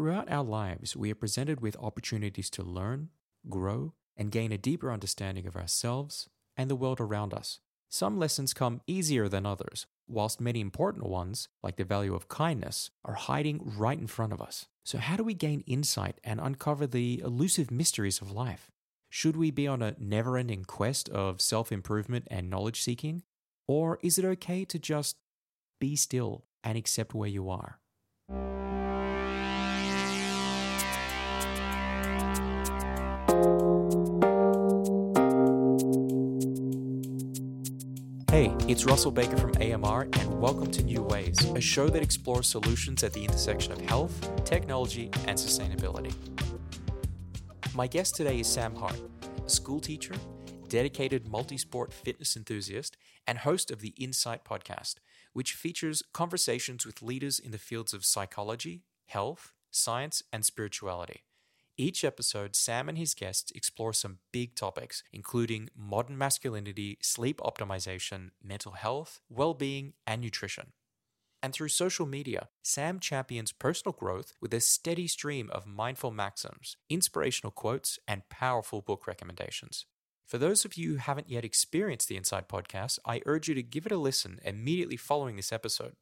Throughout our lives, we are presented with opportunities to learn, grow, and gain a deeper understanding of ourselves and the world around us. Some lessons come easier than others, whilst many important ones, like the value of kindness, are hiding right in front of us. So, how do we gain insight and uncover the elusive mysteries of life? Should we be on a never ending quest of self improvement and knowledge seeking? Or is it okay to just be still and accept where you are? Hey, it's Russell Baker from AMR, and welcome to New Ways, a show that explores solutions at the intersection of health, technology, and sustainability. My guest today is Sam Hart, a school teacher, dedicated multi sport fitness enthusiast, and host of the Insight podcast, which features conversations with leaders in the fields of psychology, health, science, and spirituality. Each episode, Sam and his guests explore some big topics, including modern masculinity, sleep optimization, mental health, well being, and nutrition. And through social media, Sam champions personal growth with a steady stream of mindful maxims, inspirational quotes, and powerful book recommendations. For those of you who haven't yet experienced the Insight podcast, I urge you to give it a listen immediately following this episode.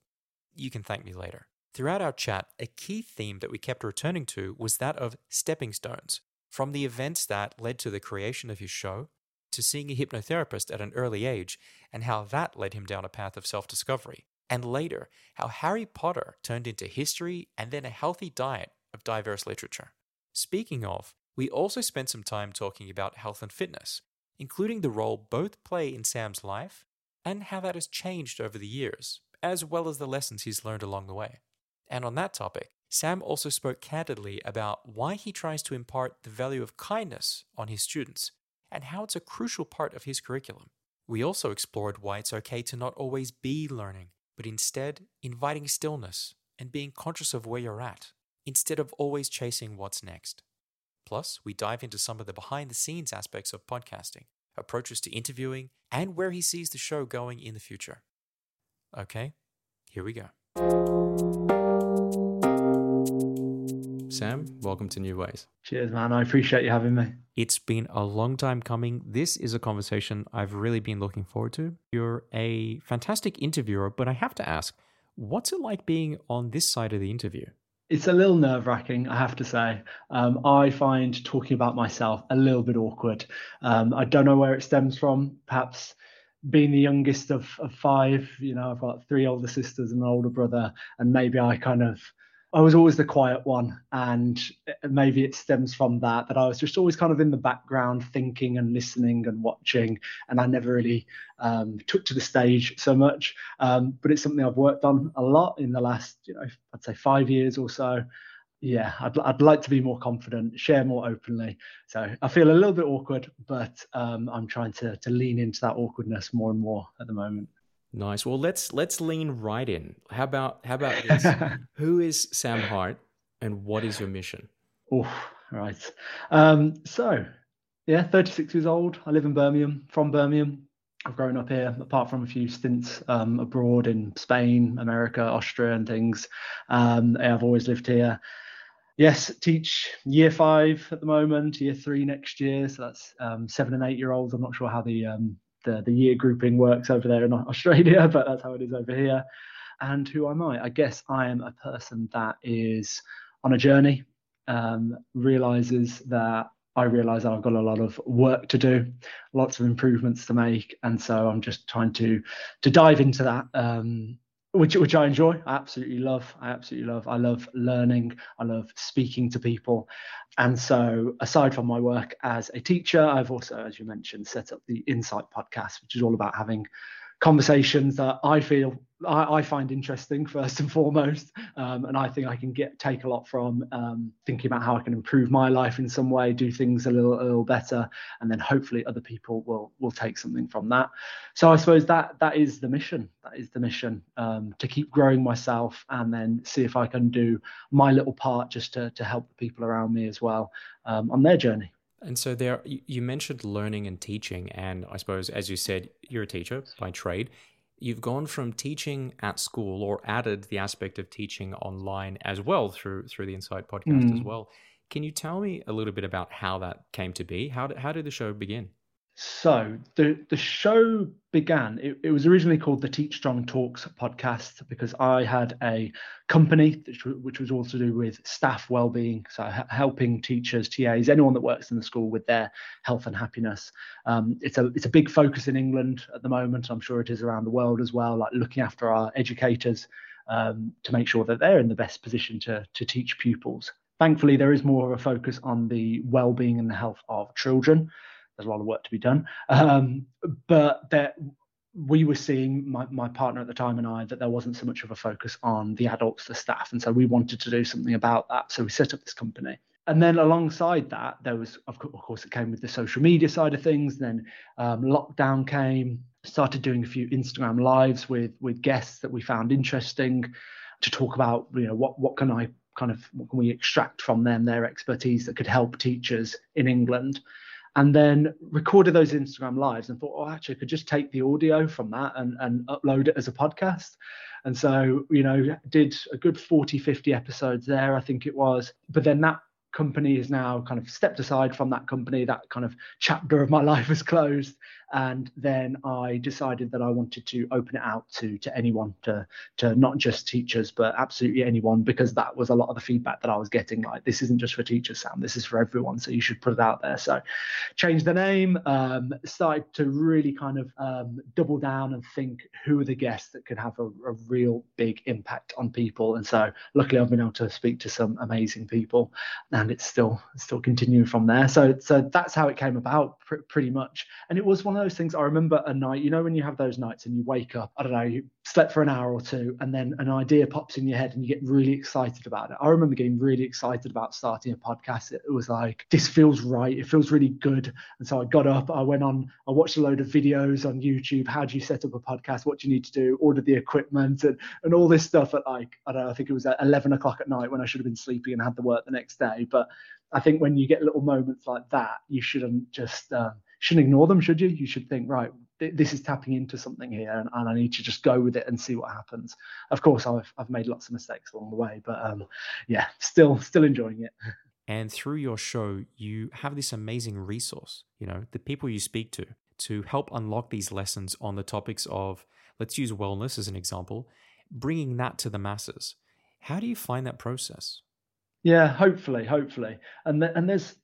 You can thank me later. Throughout our chat, a key theme that we kept returning to was that of stepping stones. From the events that led to the creation of his show, to seeing a hypnotherapist at an early age, and how that led him down a path of self discovery, and later, how Harry Potter turned into history and then a healthy diet of diverse literature. Speaking of, we also spent some time talking about health and fitness, including the role both play in Sam's life and how that has changed over the years, as well as the lessons he's learned along the way. And on that topic, Sam also spoke candidly about why he tries to impart the value of kindness on his students and how it's a crucial part of his curriculum. We also explored why it's okay to not always be learning, but instead inviting stillness and being conscious of where you're at, instead of always chasing what's next. Plus, we dive into some of the behind the scenes aspects of podcasting, approaches to interviewing, and where he sees the show going in the future. Okay, here we go. Sam, welcome to New Ways. Cheers, man. I appreciate you having me. It's been a long time coming. This is a conversation I've really been looking forward to. You're a fantastic interviewer, but I have to ask, what's it like being on this side of the interview? It's a little nerve wracking, I have to say. Um, I find talking about myself a little bit awkward. Um, I don't know where it stems from. Perhaps being the youngest of, of five, you know, I've got three older sisters and an older brother, and maybe I kind of I was always the quiet one, and maybe it stems from that that I was just always kind of in the background, thinking and listening and watching, and I never really um, took to the stage so much. Um, but it's something I've worked on a lot in the last, you know, I'd say five years or so. Yeah, I'd, I'd like to be more confident, share more openly. So I feel a little bit awkward, but um, I'm trying to to lean into that awkwardness more and more at the moment. Nice. Well, let's let's lean right in. How about how about this? Who is Sam Hart, and what is your mission? Oh, right. Um, so, yeah, 36 years old. I live in Birmingham. From Birmingham, I've grown up here. Apart from a few stints um, abroad in Spain, America, Austria, and things, um, I've always lived here. Yes, teach year five at the moment, year three next year. So that's um, seven and eight year olds. I'm not sure how the um, the, the year grouping works over there in Australia, but that's how it is over here. And who am I? I guess I am a person that is on a journey, um, realizes that I realize that I've got a lot of work to do, lots of improvements to make, and so I'm just trying to to dive into that um, which which I enjoy. I absolutely love. I absolutely love. I love learning. I love speaking to people. And so, aside from my work as a teacher, I've also, as you mentioned, set up the Insight podcast, which is all about having conversations that I feel I, I find interesting first and foremost, um, and I think I can get take a lot from um, thinking about how I can improve my life in some way, do things a little a little better, and then hopefully other people will will take something from that. So I suppose that that is the mission. That is the mission um, to keep growing myself, and then see if I can do my little part just to to help the people around me as well um, on their journey. And so there, you mentioned learning and teaching, and I suppose, as you said, you're a teacher by trade. you've gone from teaching at school or added the aspect of teaching online as well through through the Insight podcast mm. as well. Can you tell me a little bit about how that came to be? How did, how did the show begin? So the the show began. It, it, was originally called the Teach Strong Talks podcast because I had a company which, which was all to do with staff well-being, so helping teachers, TAs, anyone that works in the school with their health and happiness. Um, it's a it's a big focus in England at the moment. I'm sure it is around the world as well. Like looking after our educators um, to make sure that they're in the best position to to teach pupils. Thankfully, there is more of a focus on the well-being and the health of children there's a lot of work to be done. Um, but that we were seeing my, my partner at the time and I that there wasn't so much of a focus on the adults, the staff, and so we wanted to do something about that. So we set up this company. And then alongside that, there was, of course, it came with the social media side of things. Then um, lockdown came, started doing a few Instagram lives with with guests that we found interesting to talk about, you know, what what can I kind of what can we extract from them, their expertise that could help teachers in England and then recorded those Instagram lives and thought, oh, actually, I could just take the audio from that and, and upload it as a podcast. And so, you know, did a good 40, 50 episodes there, I think it was. But then that company is now kind of stepped aside from that company. That kind of chapter of my life is closed and then I decided that I wanted to open it out to to anyone, to to not just teachers, but absolutely anyone, because that was a lot of the feedback that I was getting. Like, this isn't just for teachers, Sam. This is for everyone. So you should put it out there. So, changed the name. Um, started to really kind of um, double down and think who are the guests that could have a, a real big impact on people. And so, luckily, I've been able to speak to some amazing people, and it's still still continuing from there. So, so that's how it came about, pr- pretty much. And it was one of those things I remember a night, you know, when you have those nights and you wake up, I don't know, you slept for an hour or two, and then an idea pops in your head and you get really excited about it. I remember getting really excited about starting a podcast. It was like, this feels right. It feels really good. And so I got up, I went on, I watched a load of videos on YouTube. How do you set up a podcast? What do you need to do? Ordered the equipment and, and all this stuff at like, I don't know, I think it was at 11 o'clock at night when I should have been sleeping and had the work the next day. But I think when you get little moments like that, you shouldn't just um, shouldn't ignore them, should you? You should think, right, th- this is tapping into something here, and, and, I need to just go with it and see what happens. Of course, I've I've made lots of mistakes along the way, but um, yeah, still still enjoying it. And through your show, you have this amazing resource. You know, the people you speak to to help unlock these lessons on the topics of, let's use wellness as an example, bringing that to the masses. How do you find that process? Yeah, hopefully, hopefully, and th- and there's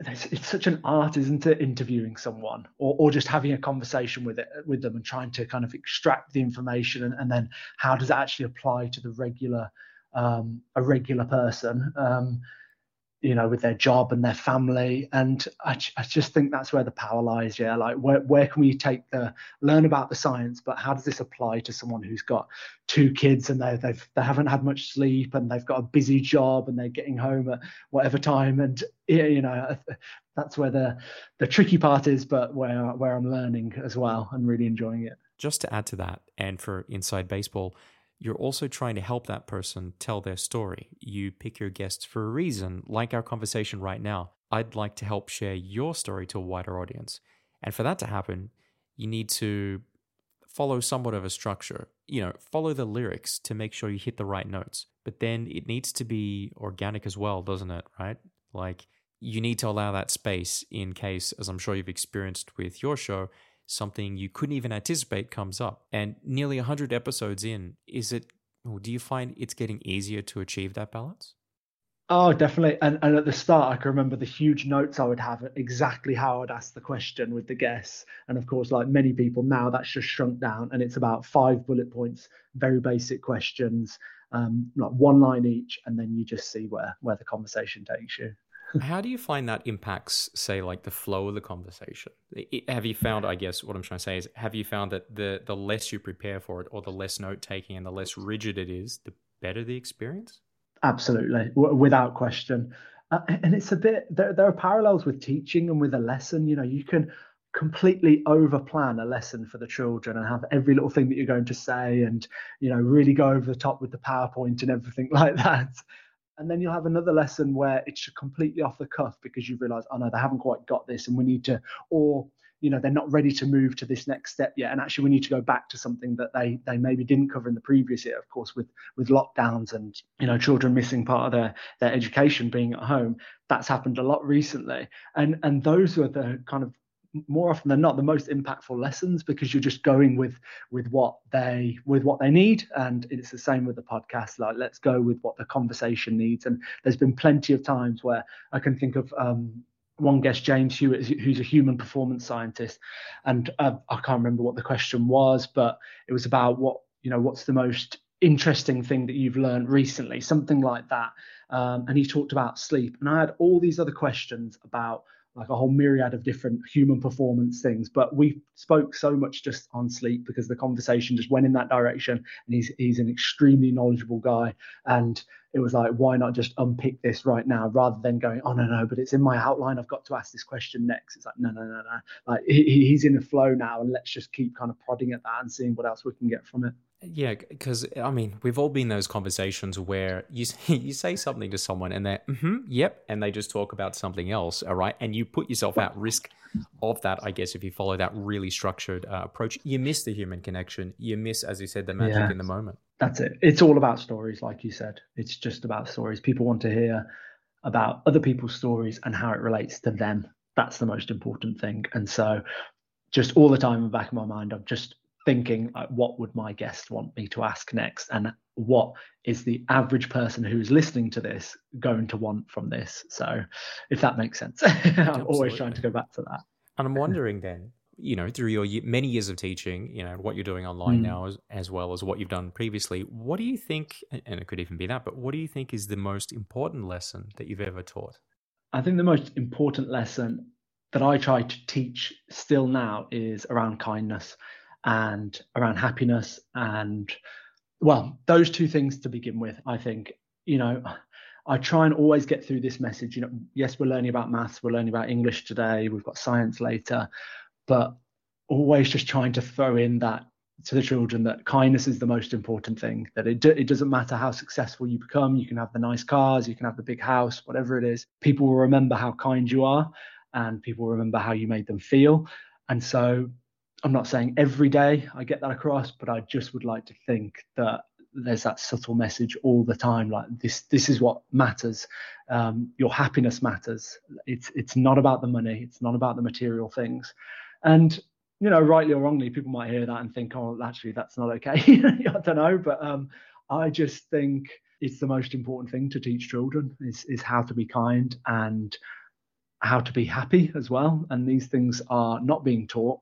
it's such an art, isn't it, interviewing someone or, or just having a conversation with it with them and trying to kind of extract the information and, and then how does it actually apply to the regular um, a regular person. Um, you know, with their job and their family. And I, I just think that's where the power lies. Yeah. Like where, where can we take the learn about the science, but how does this apply to someone who's got two kids and they, they've, they haven't had much sleep and they've got a busy job and they're getting home at whatever time. And, you know, that's where the, the tricky part is, but where, where I'm learning as well and really enjoying it. Just to add to that, and for Inside Baseball, you're also trying to help that person tell their story. You pick your guests for a reason, like our conversation right now. I'd like to help share your story to a wider audience. And for that to happen, you need to follow somewhat of a structure. You know, follow the lyrics to make sure you hit the right notes. But then it needs to be organic as well, doesn't it? Right? Like you need to allow that space in case, as I'm sure you've experienced with your show, something you couldn't even anticipate comes up. And nearly 100 episodes in, is it, do you find it's getting easier to achieve that balance? Oh, definitely. And, and at the start, I can remember the huge notes I would have exactly how I'd ask the question with the guests. And of course, like many people now, that's just shrunk down and it's about five bullet points, very basic questions, um, like one line each, and then you just see where where the conversation takes you. How do you find that impacts, say, like the flow of the conversation? have you found? I guess what I'm trying to say is, have you found that the the less you prepare for it, or the less note taking, and the less rigid it is, the better the experience? Absolutely, w- without question. Uh, and it's a bit there, there are parallels with teaching and with a lesson. You know, you can completely over plan a lesson for the children and have every little thing that you're going to say and you know really go over the top with the powerpoint and everything like that and then you'll have another lesson where it's completely off the cuff because you realize oh no they haven't quite got this and we need to or you know they're not ready to move to this next step yet. And actually we need to go back to something that they they maybe didn't cover in the previous year of course with with lockdowns and you know children missing part of their their education being at home. That's happened a lot recently. And and those are the kind of more often than not the most impactful lessons because you're just going with with what they with what they need. And it's the same with the podcast. Like let's go with what the conversation needs. And there's been plenty of times where i can think of um, one guest, James Hewitt, who's a human performance scientist, and uh, I can't remember what the question was, but it was about what you know, what's the most interesting thing that you've learned recently, something like that. Um, and he talked about sleep, and I had all these other questions about like a whole myriad of different human performance things. But we spoke so much just on sleep because the conversation just went in that direction. And he's he's an extremely knowledgeable guy. And it was like, why not just unpick this right now rather than going, oh no, no, but it's in my outline. I've got to ask this question next. It's like, no, no, no, no. Like he, he's in a flow now, and let's just keep kind of prodding at that and seeing what else we can get from it. Yeah, because I mean, we've all been those conversations where you you say something to someone and they're, mm-hmm, yep, and they just talk about something else, all right, and you put yourself at risk of that. I guess if you follow that really structured uh, approach, you miss the human connection. You miss, as you said, the magic yeah, in the moment. That's it. It's all about stories, like you said. It's just about stories. People want to hear about other people's stories and how it relates to them. That's the most important thing. And so, just all the time in the back of my mind, I'm just thinking like what would my guest want me to ask next and what is the average person who's listening to this going to want from this so if that makes sense i'm always trying to go back to that and i'm wondering then you know through your many years of teaching you know what you're doing online mm. now as, as well as what you've done previously what do you think and it could even be that but what do you think is the most important lesson that you've ever taught? I think the most important lesson that i try to teach still now is around kindness and around happiness and well those two things to begin with i think. You know i try and always get through this message you know yes we're learning about maths we're learning about english today we've got science later but always just trying to throw in that to the children that kindness is the most important thing that it, it doesn't matter how successful you become you can have the nice cars you can have the big house whatever it is people will remember how kind you are and people will remember how you made them feel. And so I'm not saying every day I get that across, but I just would like to think that there's that subtle message all the time like this this is what matters. Um, your happiness matters. It's it's not about the money. It's not about the material things and you know rightly or wrongly people might hear that and think oh actually that's not okay i don't know but um, i just think it's the most important thing to teach children is, is how to be kind and how to be happy as well and these things are not being taught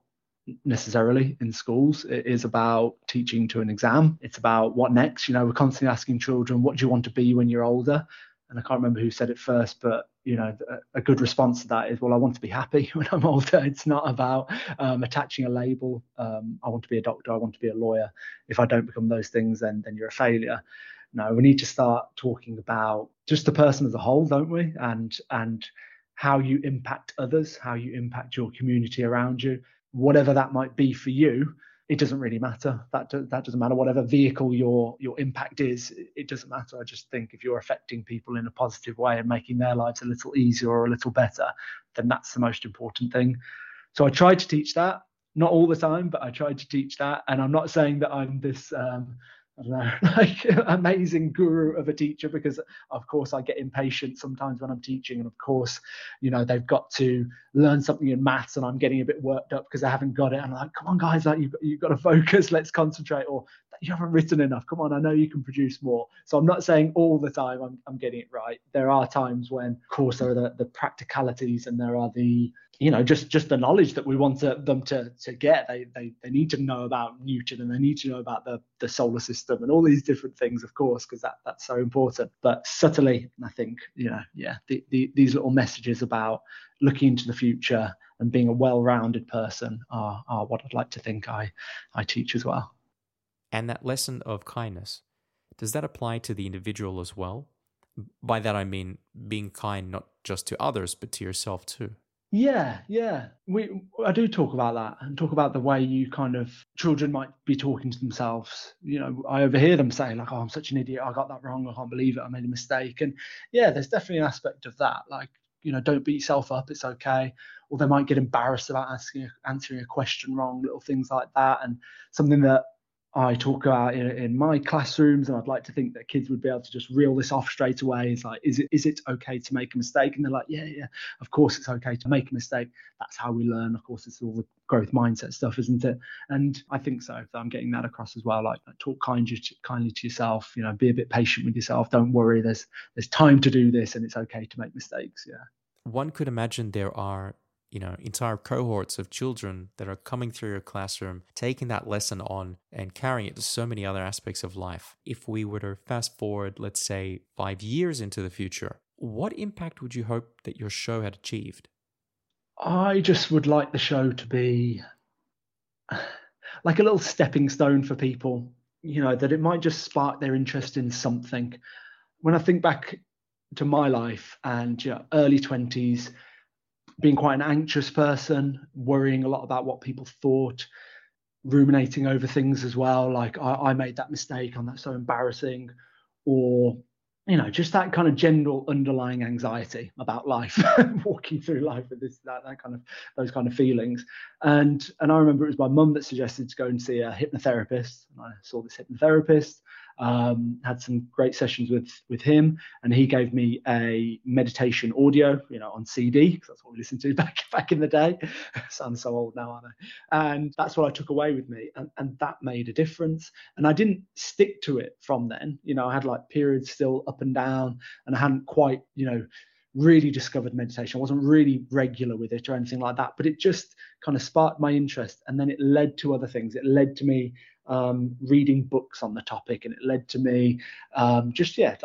necessarily in schools. It is about teaching to an exam. It's about what next. You know, we're constantly asking children, what do you want to be when you're older? And I can't remember who said it first, but you know, a, good response to that is, well, I want to be happy when I'm older. It's not about um, attaching a label. Um, I want to be a doctor. I want to be a lawyer. If I don't become those things, then then you're a failure. No, we need to start talking about just the person as a whole, don't we? And and how you impact others, how you impact your community around you, whatever that might be for you it doesn't really matter. That that doesn't matter. Whatever vehicle your your impact is it doesn't matter. I just think if you're affecting people in a positive way and making their lives a little easier or a little better then that's the most important thing. So i tried to teach that not all the time but i tried to teach that. And i'm not saying that i'm this um, know, like amazing guru of a teacher because of course I get impatient sometimes when I'm teaching and of course, you know, they've got to learn something in maths and I'm getting a bit worked up because I haven't got it. And I'm like, come on guys, like you've, you've got to focus, let's concentrate. Or you haven't written enough. Come on, I know you can produce more. So I'm not saying all the time I'm, I'm getting it right. There are times when, of course, there are the, the practicalities and there are the you know just just the knowledge that we want to, them to to get they, they they need to know about newton and they need to know about the the solar system and all these different things of course because that that's so important but subtly i think you know yeah the, the, these little messages about looking into the future and being a well-rounded person are, are what i'd like to think i i teach as well and that lesson of kindness does that apply to the individual as well by that i mean being kind not just to others but to yourself too yeah, yeah. We I do talk about that and talk about the way you kind of children might be talking to themselves. You know, I overhear them say like, "Oh, I'm such an idiot. I got that wrong. I can't believe it. I made a mistake." And yeah, there's definitely an aspect of that. Like you know, don't beat yourself up. It's okay. Or they might get embarrassed about asking answering a question wrong, little things like that. And something that I talk about in, in, my classrooms, and I'd like to think that kids would be able to just reel this off straight away. It's like, is it is it okay to make a mistake? And they're like, yeah, yeah, of course it's okay to make a mistake. That's how we learn. Of course, it's all the growth mindset stuff, isn't it? And I think so. I'm getting that across as well. Like, talk kindly to, kindly to yourself. You know, be a bit patient with yourself. Don't worry. There's there's time to do this, and it's okay to make mistakes. Yeah. One could imagine there are you know, entire cohorts of children that are coming through your classroom, taking that lesson on and carrying it to so many other aspects of life. If we were to fast forward, let's say, five years into the future, what impact would you hope that your show had achieved? I just would like the show to be like a little stepping stone for people, you know, that it might just spark their interest in something. When I think back to my life and you know, early 20s, being quite an anxious person, worrying a lot about what people thought, ruminating over things as well. Like I, I made that mistake, and that's so embarrassing, or you know, just that kind of general underlying anxiety about life, walking through life with this, that, that kind of, those kind of feelings. And and I remember it was my mum that suggested to go and see a hypnotherapist. And I saw this hypnotherapist, um, had some great sessions with with him, and he gave me a meditation audio, you know, on CD because that's what we listened to back back in the day. Sounds so old now, aren't I? And that's what I took away with me, and and that made a difference. And I didn't stick to it from then. You know, I had like periods still up and down, and I hadn't quite, you know really discovered meditation. I wasn't really regular with it or anything like that, but it just kind of sparked my interest. And then it led to other things. It led to me um, reading books on the topic, and it led to me um, just yeah,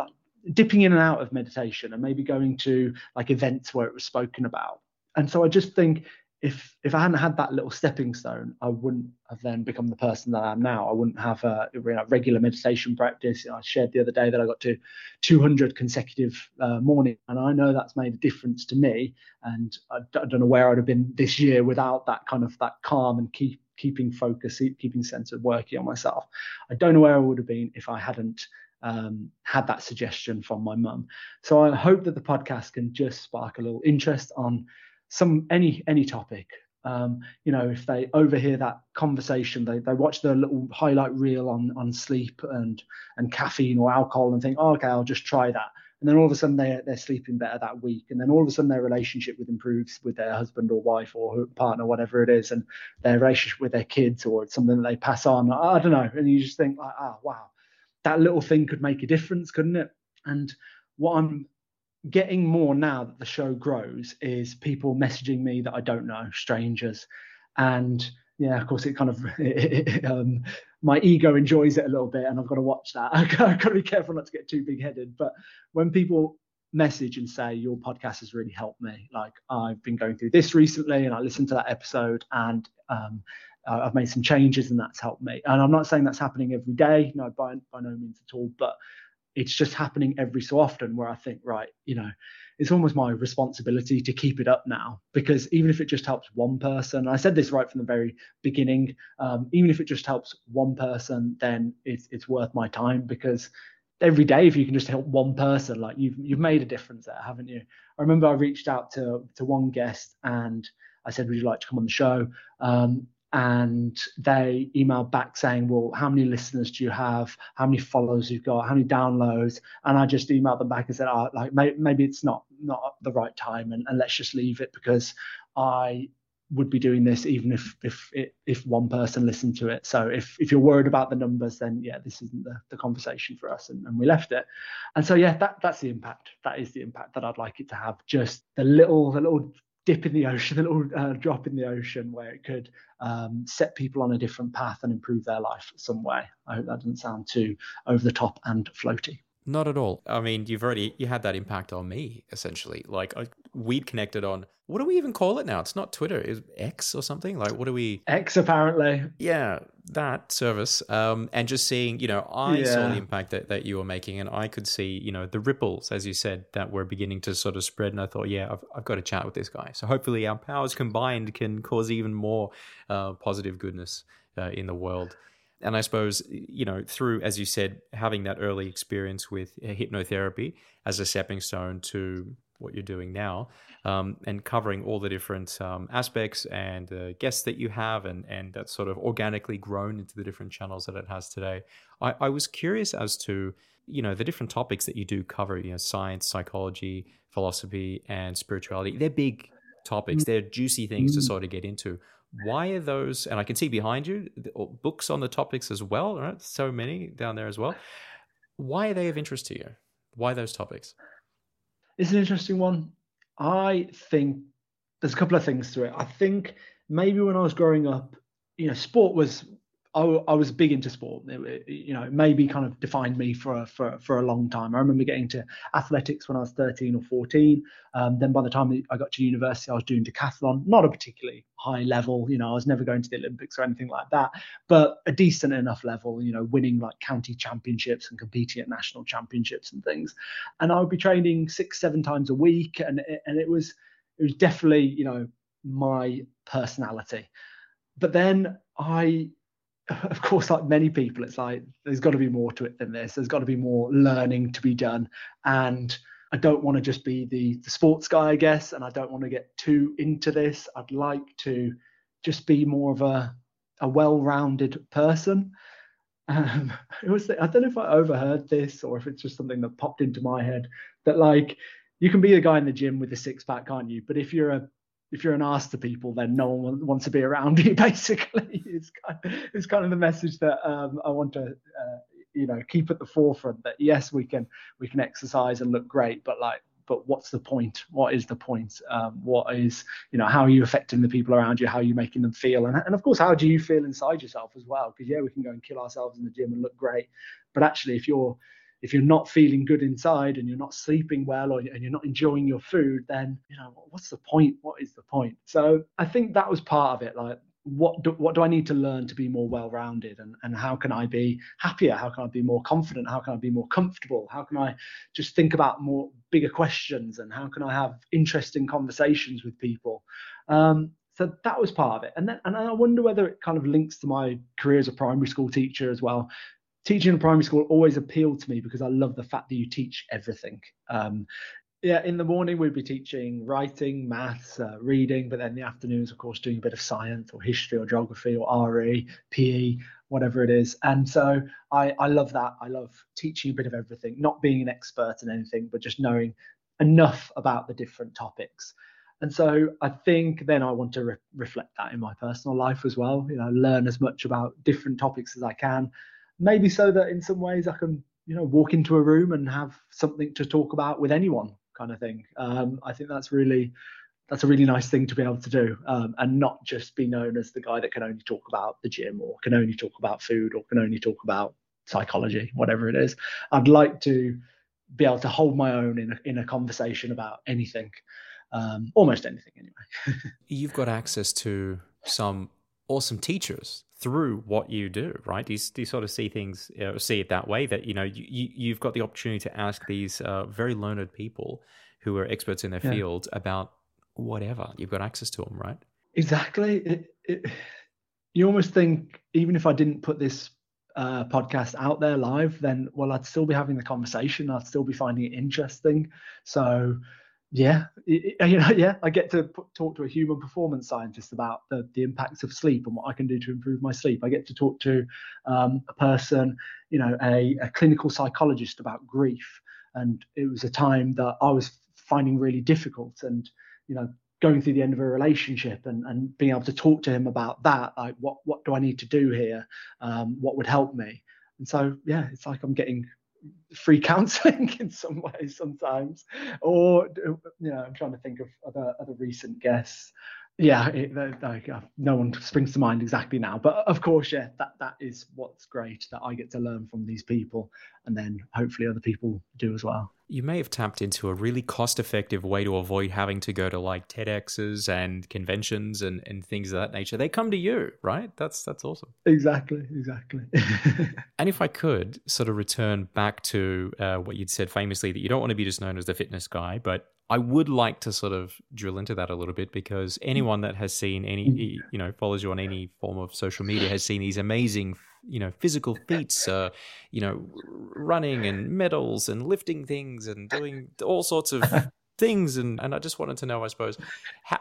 dipping in and out of meditation, and maybe going to like events where it was spoken about. And so I just think if if I hadn't had that little stepping stone, I wouldn't have then become the person that I am now. I wouldn't have a, a regular meditation practice. You know, I shared the other day that I got to 200 consecutive uh, morning, and I know that's made a difference to me. And I, I, don't know where I'd have been this year without that kind of that calm and keep keeping focus, keeping of working on myself. I don't know where I would have been if I hadn't um, had that suggestion from my mum. So I hope that the podcast can just spark a little interest on some any any topic. Um, you know, if they overhear that conversation, they, they watch the little highlight reel on on sleep and and caffeine or alcohol and think, oh, okay, I'll just try that and then all of a sudden they they're sleeping better that week, and then all of a sudden their relationship with improves with their husband or wife or partner, whatever it is, and their relationship with their kids or it's something that they pass on. I don't know, and you just think like, ah, oh, wow, that little thing could make a difference, couldn't it? And what I'm getting more now that the show grows is people messaging me that I don't know, strangers, and yeah, of course, it kind of um, my ego enjoys it a little bit, and I've got to watch that. I've got to be careful not to get too big headed. But when people message and say your podcast has really helped me, like I've been going through this recently, and I listened to that episode, and um, I've made some changes, and that's helped me. And I'm not saying that's happening every day, no, by by no means at all, but it's just happening every so often where I think, right, you know it's almost my responsibility to keep it up now because even if it just helps one person, I said this right from the very beginning, um, even if it just helps one person, then it's it's worth my time because every day if you can just help one person, like you've you've made a difference there, haven't you? I remember I reached out to to one guest and I said, "Would you like to come on the show?" Um, and they emailed back saying, "Well, how many listeners do you have? How many followers you've got? How many downloads?" And I just emailed them back and said, oh, "Like maybe it's not not the right time, and, and let's just leave it because I would be doing this even if if if one person listened to it. So if if you're worried about the numbers, then yeah, this isn't the, the conversation for us, and, and we left it. And so yeah, that that's the impact. That is the impact that I'd like it to have. Just the little the little dip in the ocean, a little uh, drop in the ocean where it could um, set people on a different path and improve their life some way. I hope that doesn't sound too over the top and floaty. Not at all. I mean, you've already you had that impact on me essentially. Like I, we'd connected on what do we even call it now? It's not Twitter, is X or something? Like what do we X apparently. Yeah, that service. Um and just seeing, you know, I yeah. saw the impact that, that you were making and I could see, you know, the ripples, as you said, that were beginning to sort of spread. And I thought, yeah, I've, I've got to chat with this guy. So hopefully our powers combined can cause even more uh, positive goodness uh, in the world and I suppose you know through, as you said, having that early experience with uh, hypnotherapy as a stepping stone to what you're doing now, um, and covering all the different um, aspects and uh, guests that you have, and and that's sort of organically grown into the different channels that it has today. I, I was curious as to you know the different topics that you do cover. You know, science, psychology, philosophy, and spirituality. They're big topics. They're juicy things to mm. sort of get into. Why are those? And I can see behind you books on the topics as well. Right, so many down there as well. Why are they of interest to you? Why those topics? It's an interesting one. I think there's a couple of things to it. I think maybe when I was growing up, you know, sport was I, I was big into sport. It, you know, it maybe kind of defined me for a, for for a long time. I remember getting to athletics when I was 13 or 14. Um, then by the time I got to university, I was doing decathlon, not a particularly high level. You know, I was never going to the Olympics or anything like that, but a decent enough level. You know, winning like county championships and competing at national championships and things. And I would be training six, seven times a week, and and it was it was definitely you know my personality. But then I of course, like many people, it's like there's got to be more to it than this. There's got to be more learning to be done. And I don't want to just be the, the sports guy, I guess, and I don't want to get too into this. I'd like to just be more of a, a well rounded person. Um, it was, I don't know if I overheard this or if it's just something that popped into my head that, like, you can be a guy in the gym with a six pack, can't you? But if you're a if you're an ass to people, then no one wants to be around you. Basically, it's kind of, it's kind of the message that um, I want to, uh, you know, keep at the forefront. That yes, we can we can exercise and look great, but like, but what's the point? What is the point? Um, what is, you know, how are you affecting the people around you? How are you making them feel? And and of course, how do you feel inside yourself as well? Because yeah, we can go and kill ourselves in the gym and look great, but actually, if you're if you're not feeling good inside and you're not sleeping well or and you're not enjoying your food then you know what's the point? What is the point? So i think that was part of it like what do, what do i need to learn to be more well-rounded and, and how can i be happier? How can i be more confident? How can i be more comfortable? How can i just think about more bigger questions and how can i have interesting conversations with people? Um, so that was part of it. And then and i wonder whether it kind of links to my career as a primary school teacher as well teaching in primary school always appealed to me because I love the fact that you teach everything. Um, yeah, in the morning we'd be teaching writing, maths, uh, reading, but then the afternoons, of course, doing a bit of science or history or geography or RE, PE, whatever it is. And so I, I love that. I love teaching a bit of everything, not being an expert in anything, but just knowing enough about the different topics. And so I think then I want to re- reflect that in my personal life as well. You know, learn as much about different topics as I can, maybe so that in some ways I can, you know, walk into a room and have something to talk about with anyone, kind of thing. Um, I think that's really that's a really nice thing to be able to do, um, and not just be known as the guy that can only talk about the gym or can only talk about food or can only talk about psychology, whatever it is. I'd like to be able to hold my own in a, in a conversation about anything, um, almost anything anyway. You've got access to some awesome teachers through what you do, right? Do you, do you sort of see things, uh, see it that way that, you know, you, you've got the opportunity to ask these uh, very learned people who are experts in their yeah. field about whatever. You've got access to them, right? Exactly. It, it, you almost think, even if I didn't put this uh, podcast out there live, then, well, I'd still be having the conversation. I'd still be finding it interesting. So, yeah, you know, yeah, I get to put, talk to a human performance scientist about the, the impacts of sleep and what I can do to improve my sleep. I get to talk to um, a person, you know, a, a clinical psychologist about grief. And it was a time that I was finding really difficult and, you know, going through the end of a relationship and, and being able to talk to him about that, like what, what do I need to do here? Um, what would help me? And so, yeah, it's like I'm getting free counselling in some ways sometimes, or you know, I'm trying to think of other other recent guests. Yeah, it, uh, no one springs to mind exactly now, but of course, yeah, that that is what's great that I get to learn from these people, and then hopefully other people do as well you may have tapped into a really cost effective way to avoid having to go to like TEDx's and conventions and, and things of that nature. They come to you, right? That's that's awesome. Exactly, exactly. and if I could sort of return back to uh, what you'd said famously that you don't want to be just known as the fitness guy, but I would like to sort of drill into that a little bit because anyone that has seen any, mm. you know, follows you on any form of social media has seen these amazing you know physical feats uh, you know running and medals and lifting things and doing all sorts of things. And and I just wanted to know I suppose how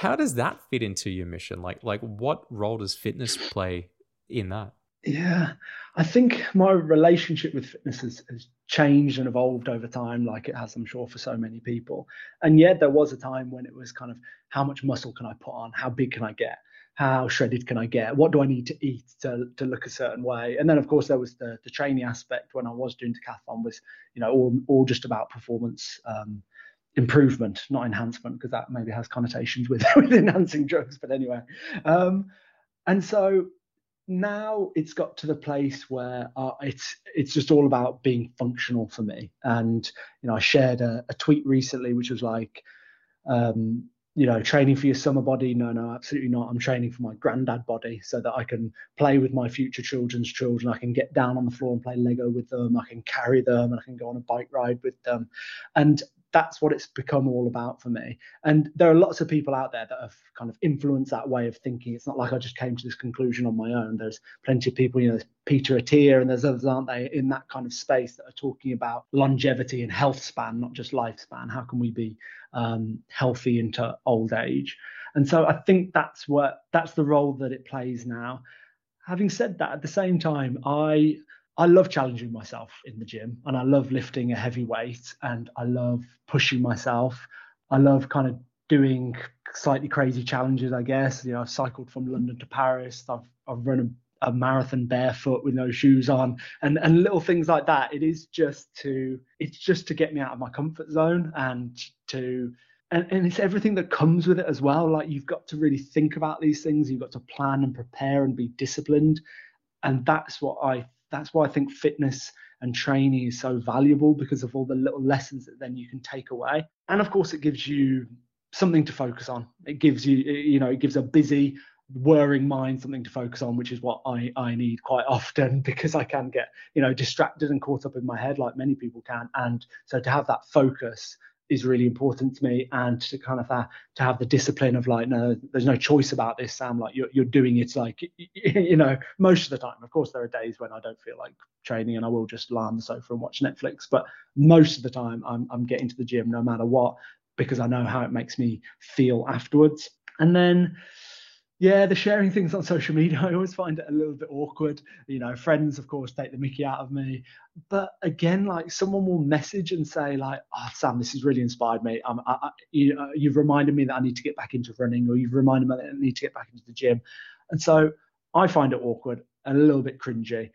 how does that fit into your mission? Like like what role does fitness play in that? Yeah I think my relationship with fitness has, has changed and evolved over time like it has I'm sure for so many people. And yet there was a time when it was kind of how much muscle can I put on? How big can I get how shredded can I get? What do I need to eat to, to look a certain way? And then, of course, there was the, the training aspect when I was doing decathlon was, you know, all, all just about performance um, improvement, not enhancement, because that maybe has connotations with, with enhancing drugs. But anyway, um, and so now it's got to the place where uh, it's it's just all about being functional for me. And you know, I shared a, a tweet recently which was like, um, you know, training for your summer body. No, no, absolutely not. I'm training for my granddad body so that I can play with my future children's children. I can get down on the floor and play Lego with them. I can carry them and I can go on a bike ride with them. And that's what it's become all about for me. And there are lots of people out there that have kind of influenced that way of thinking. It's not like I just came to this conclusion on my own. There's plenty of people, you know, Peter Attia and there's others, aren't they, in that kind of space that are talking about longevity and health span, not just lifespan. How can we be um, healthy into old age? And so I think that's what that's the role that it plays now. Having said that, at the same time, I I love challenging myself in the gym and I love lifting a heavy weight and I love pushing myself. I love kind of doing slightly crazy challenges, I guess. You know, I've cycled from London to Paris. I've I've run a, a marathon barefoot with no shoes on and and little things like that. It is just to it's just to get me out of my comfort zone and to and, and it's everything that comes with it as well. Like you've got to really think about these things. You've got to plan and prepare and be disciplined. And that's what I that's why I think fitness and training is so valuable because of all the little lessons that then you can take away. And of course, it gives you something to focus on. It gives you, you know, it gives a busy, whirring mind something to focus on, which is what I, I need quite often because I can get, you know, distracted and caught up in my head like many people can. And so to have that focus is really important to me and to kind of uh, to have the discipline of like no there's no choice about this sam like you're, you're doing it like you know most of the time. Of course there are days when i don't feel like training and i will just lie on the sofa and watch netflix but most of the time i'm, I'm getting to the gym no matter what because i know how it makes me feel afterwards. And then yeah, the sharing things on social media, I always find it a little bit awkward. You know, friends, of course, take the mickey out of me. But again, like someone will message and say, like, "Oh, Sam, this has really inspired me. Um, I, I, you, uh, you've reminded me that I need to get back into running, or you've reminded me that I need to get back into the gym." And so I find it awkward, a little bit cringy.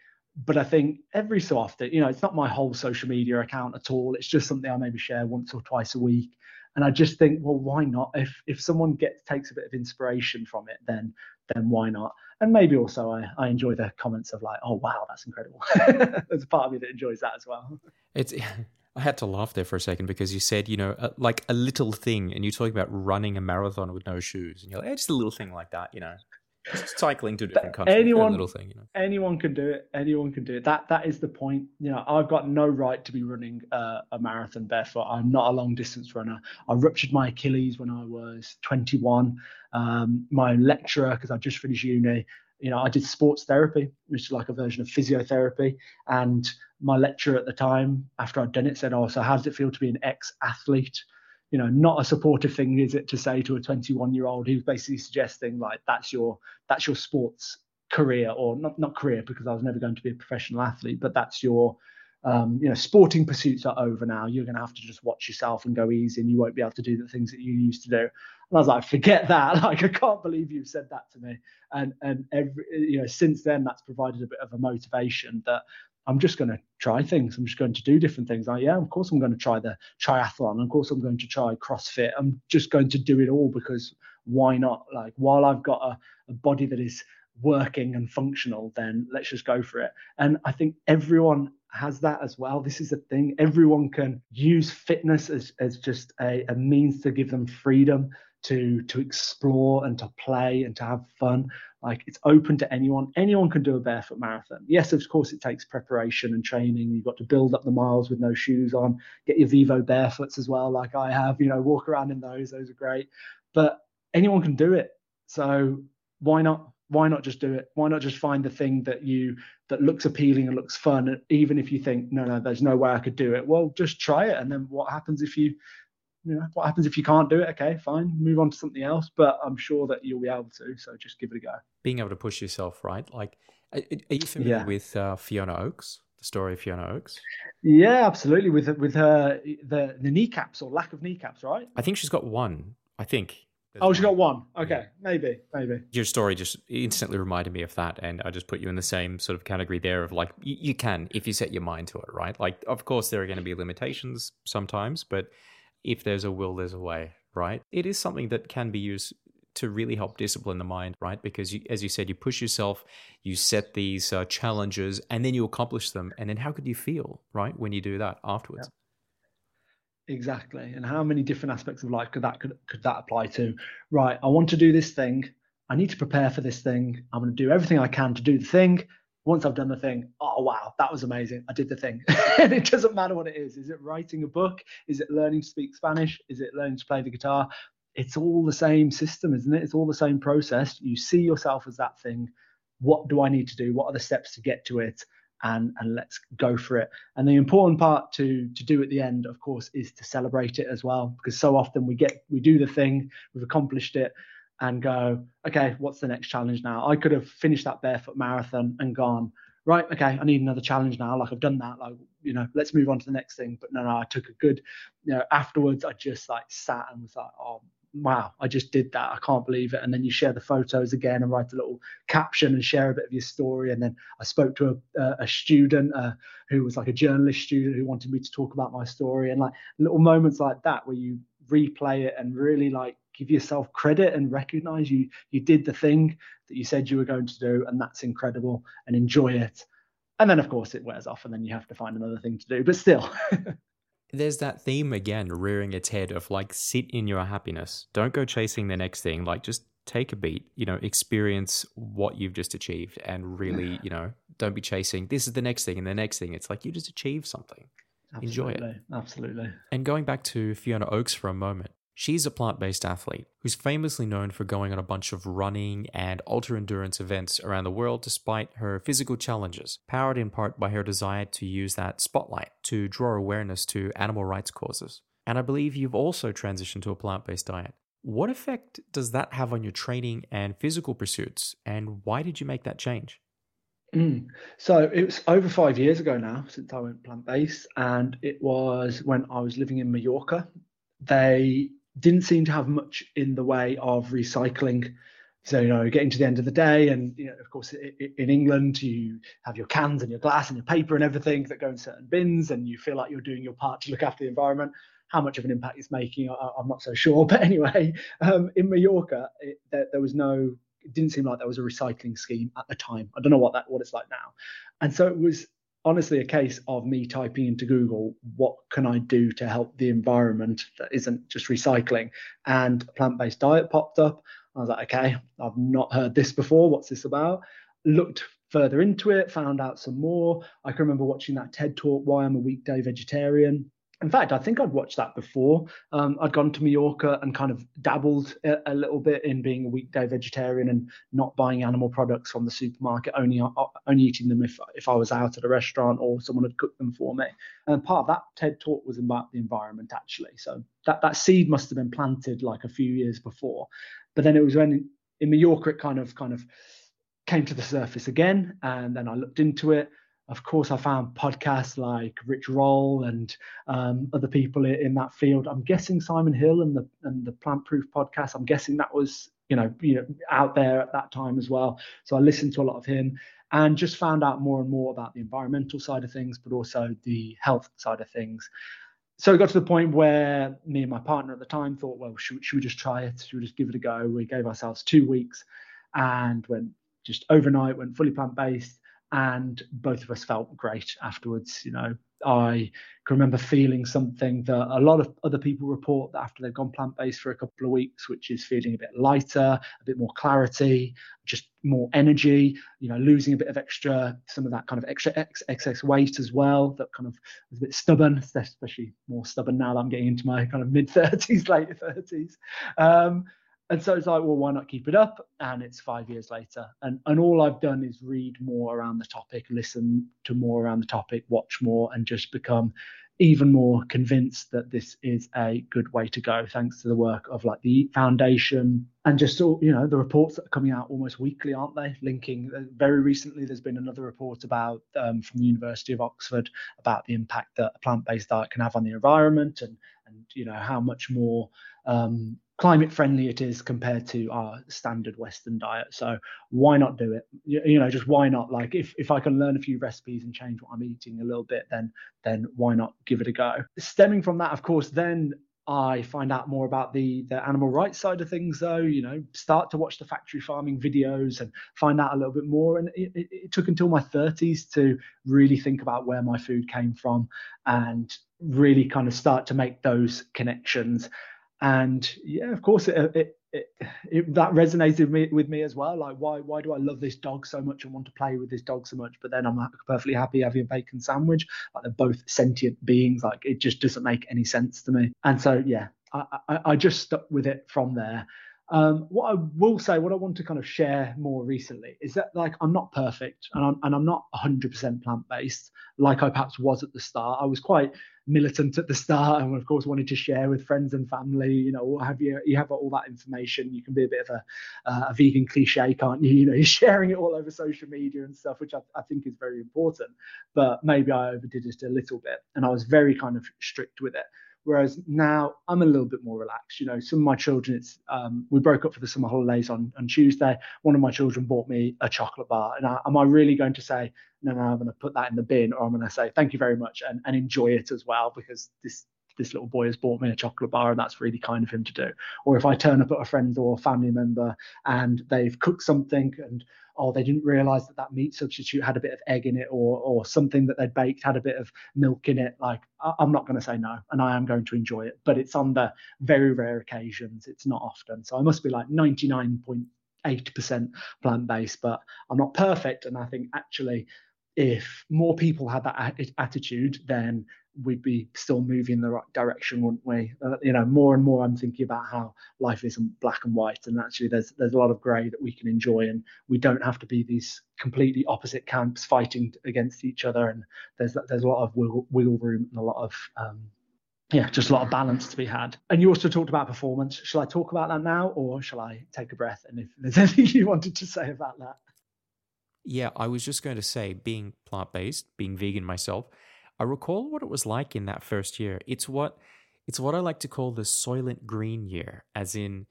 But I think every so often, you know, it's not my whole social media account at all. It's just something I maybe share once or twice a week and I just think, well, why not? If if someone gets takes a bit of inspiration from it, then then why not? And maybe also I, I enjoy the comments of like, oh wow, that's incredible. There's a part of me that enjoys that as well. It's I had to laugh there for a second because you said, you know, uh, like a little thing, and you talk about running a marathon with no shoes, and you're like, just a little thing like that, you know cycling to different countries. Anyone, little thing, you know. anyone can do it. Anyone can do it. That that is the point. You know, I've got no right to be running uh, a marathon barefoot. I'm not a long distance runner. I ruptured my Achilles when I was 21. Um, my lecturer, because I just finished uni, you know, I did sports therapy, which is like a version of physiotherapy. And my lecturer at the time, after I'd done it, said, "Oh, so how does it feel to be an ex-athlete?" You know not a supportive thing is it to say to a 21 year old who's basically suggesting like that's your that's your sports career or not not career because I was never going to be a professional athlete but that's your um, you know sporting pursuits are over now. You're going to have to just watch yourself and go easy and you won't be able to do the things that you used to do. And I was like forget that. Like I can't believe you've said that to me. And and every you know since then that's provided a bit of a motivation that I'm just going to try things. I'm just going to do different things. Like, yeah, of course I'm going to try the triathlon. Of course I'm going to try CrossFit. I'm just going to do it all because why not? Like while I've got a, a body that is working and functional, then let's just go for it. And I think everyone has that as well. This is a thing. Everyone can use fitness as, as just a, a means to give them freedom to to explore and to play and to have fun. Like it's open to anyone. Anyone can do a barefoot marathon. Yes, of course, it takes preparation and training. You've got to build up the miles with no shoes on. Get your Vivo barefoots as well, like I have. You know, walk around in those. Those are great. But anyone can do it. So why not? Why not just do it? Why not just find the thing that you that looks appealing and looks fun, even if you think no, no, there's no way I could do it. Well, just try it, and then what happens if you you know, what happens if you can't do it? Okay, fine, move on to something else. But I'm sure that you'll be able to. So just give it a go. Being able to push yourself, right? Like, are you familiar yeah. with uh, Fiona Oakes? The story of Fiona Oakes. Yeah, absolutely. With with her the the kneecaps or lack of kneecaps, right? I think she's got one. I think. oh, she got one. Okay, yeah. maybe, maybe. Your story just instantly reminded me of that, and I just put you in the same sort of category there of like you, you can if you set your mind to it, right? Like, of course, there are going to be limitations sometimes, but if there's a will, there's a way, right? It is something that can be used to really help discipline the mind, right? Because you, as you said, you push yourself, you set these uh, challenges, and then you accomplish them. And then how could you feel, right, when you do that afterwards? Yeah. Exactly. And how many different aspects of life could that could, could that apply to? Right, I want to do this thing. I need to prepare for this thing. I'm going to do everything I can to do the thing once I've done the thing, oh wow, that was amazing. I did the thing. and it doesn't matter what it is. Is it writing a book? Is it learning to speak Spanish? Is it learning to play the guitar? It's all the same system, isn't it? It's all the same process. You see yourself as that thing. What do I need to do? What are the steps to get to it? And and let's go for it. And the important part to to do at the end, of course, is to celebrate it as well. Because so often we get we do the thing, we've accomplished it, and go, okay, what's the next challenge now? I could have finished that barefoot marathon and gone, right, okay, I need another challenge now. Like I've done that, like, you know, let's move on to the next thing. But no, no, I took a good, you know, afterwards I just like sat and was like, oh, wow, I just did that. I can't believe it. And then you share the photos again and write a little caption and share a bit of your story. And then I spoke to a, a student uh, who was like a journalist student who wanted me to talk about my story and like little moments like that where you replay it and really like give yourself credit and recognize you you did the thing that you said you were going to do and that's incredible and enjoy it. And then of course it wears off and then you have to find another thing to do but still. There's that theme again rearing its head of like sit in your happiness. Don't go chasing the next thing. Like just take a beat you know experience what you've just achieved and really you know don't be chasing this is the next thing and the next thing. It's like you just achieved something. Absolutely. enjoy it. Absolutely. And going back to fiona oakes for a moment She's a plant based athlete who's famously known for going on a bunch of running and ultra endurance events around the world despite her physical challenges, powered in part by her desire to use that spotlight to draw awareness to animal rights causes. And I believe you've also transitioned to a plant based diet. What effect does that have on your training and physical pursuits, and why did you make that change? Mm. So it was over five years ago now since I went plant based, and it was when I was living in Mallorca. They didn't seem to have much in the way of recycling. So, you know, getting to the end of the day, and, you know, of course, in England, you have your cans and your glass and your paper and everything that go in certain bins, and you feel like you're doing your part to look after the environment. How much of an impact it's making, I'm not so sure. But anyway, um, in Mallorca, it, there, there was no it didn't seem like there was a recycling scheme at the time. I don't know what that what it's like now. And so it was honestly a case of me typing into Google, what can I do to help the environment that isn't just recycling? And a plant based diet popped up. I was like, okay, I've not heard this before. What's this about? Looked further into it, found out some more. I can remember watching that TED talk, Why I'm a Weekday Vegetarian in fact, I think I'd watched that before. Um, I'd gone to Mallorca and kind of dabbled a, a, little bit in being a weekday vegetarian and not buying animal products from the supermarket, only uh, only eating them if if I was out at a restaurant or someone had cooked them for me. And part of that TED talk was about the environment actually. So that that seed must have been planted like a few years before, but then it was when in Mallorca it kind of kind of came to the surface again, and then I looked into it of course, I found podcasts like Rich Roll and um, other people in that field. I'm guessing Simon Hill and the and the Plant Proof podcast. I'm guessing that was you know you know out there at that time as well. So I listened to a lot of him and just found out more and more about the environmental side of things, but also the health side of things. So it got to the point where me and my partner at the time thought, well, should, should we just try it? Should we just give it a go? We gave ourselves two weeks and went just overnight, went fully plant based and both of us felt great afterwards. You know, I can remember feeling something that a lot of other people report that after they've gone plant based for a couple of weeks, which is feeling a bit lighter, a bit more clarity, just more energy, you know, losing a bit of extra, some of that kind of extra ex- excess weight as well, that kind of was a bit stubborn, especially more stubborn now that I'm getting into my kind of mid 30s, late 30s. Um, and so it's like, well, why not keep it up? And it's five years later, and and all I've done is read more around the topic, listen to more around the topic, watch more, and just become even more convinced that this is a good way to go, thanks to the work of like the Foundation and just all you know the reports that are coming out almost weekly, aren't they? Linking uh, very recently, there's been another report about um, from the University of Oxford about the impact that a plant-based diet can have on the environment and and you know how much more um, climate friendly it is compared to our standard western diet so why not do it you, you, know just why not like if, if i can learn a few recipes and change what i'm eating a little bit then then why not give it a go stemming from that of course then I find out more about the the animal rights side of things, though. You know, start to watch the factory farming videos and find out a little bit more. And it, it, it, took until my 30s to really think about where my food came from and really kind of start to make those connections and yeah of course it, it, it, it, that resonated with me, with me as well. Like why why do i love this dog so much and want to play with this dog so much? But then i'm perfectly happy having a bacon sandwich. Like they're both sentient beings. Like it just doesn't make any sense to me. And so yeah i i, I just stuck with it from there. Um, what I will say, what I want to kind of share more recently is that like I'm not perfect and I'm, and I'm not 100% plant based like I perhaps was at the start. I was quite militant at the start and of course wanted to share with friends and family you know what have you. You have all that information. You can be a bit of a, uh, a vegan cliche can't you? You know you're sharing it all over social media and stuff which I, I think is very important but maybe i overdid it a little bit and i was very kind of strict with it Whereas now I'm a little bit more relaxed. You know, some of my children, it's um, we broke up for the summer holidays on, on Tuesday. One of my children bought me a chocolate bar. And I, am I really going to say, no, no, I'm going to put that in the bin, or I'm going to say, thank you very much and, and enjoy it as well, because this this little boy has bought me a chocolate bar and that's really kind of him to do. Or if I turn up at a friend or a family member and they've cooked something and oh, they didn't realize that that meat substitute had a bit of egg in it or or something that they'd baked had a bit of milk in it. Like I'm not going to say no, and I am going to enjoy it, but it's on the very rare occasions. It's not often, so I must be like 99.8% plant based, but I'm not perfect, and I think actually if more people had that attitude, then we'd be still moving in the right direction, wouldn't we? Uh, you know, more and more I'm thinking about how life isn't black and white, and actually there's there's a lot of grey that we can enjoy, and we don't have to be these completely opposite camps fighting against each other. And there's there's a lot of wiggle, wiggle room and a lot of um, yeah, just a lot of balance to be had. And you also talked about performance. Shall I talk about that now, or shall I take a breath? And if there's anything you wanted to say about that. Yeah, I was just going to say, being plant based, being vegan myself, I recall what it was like in that first year. It's what it's what I like to call the soylent green year, as in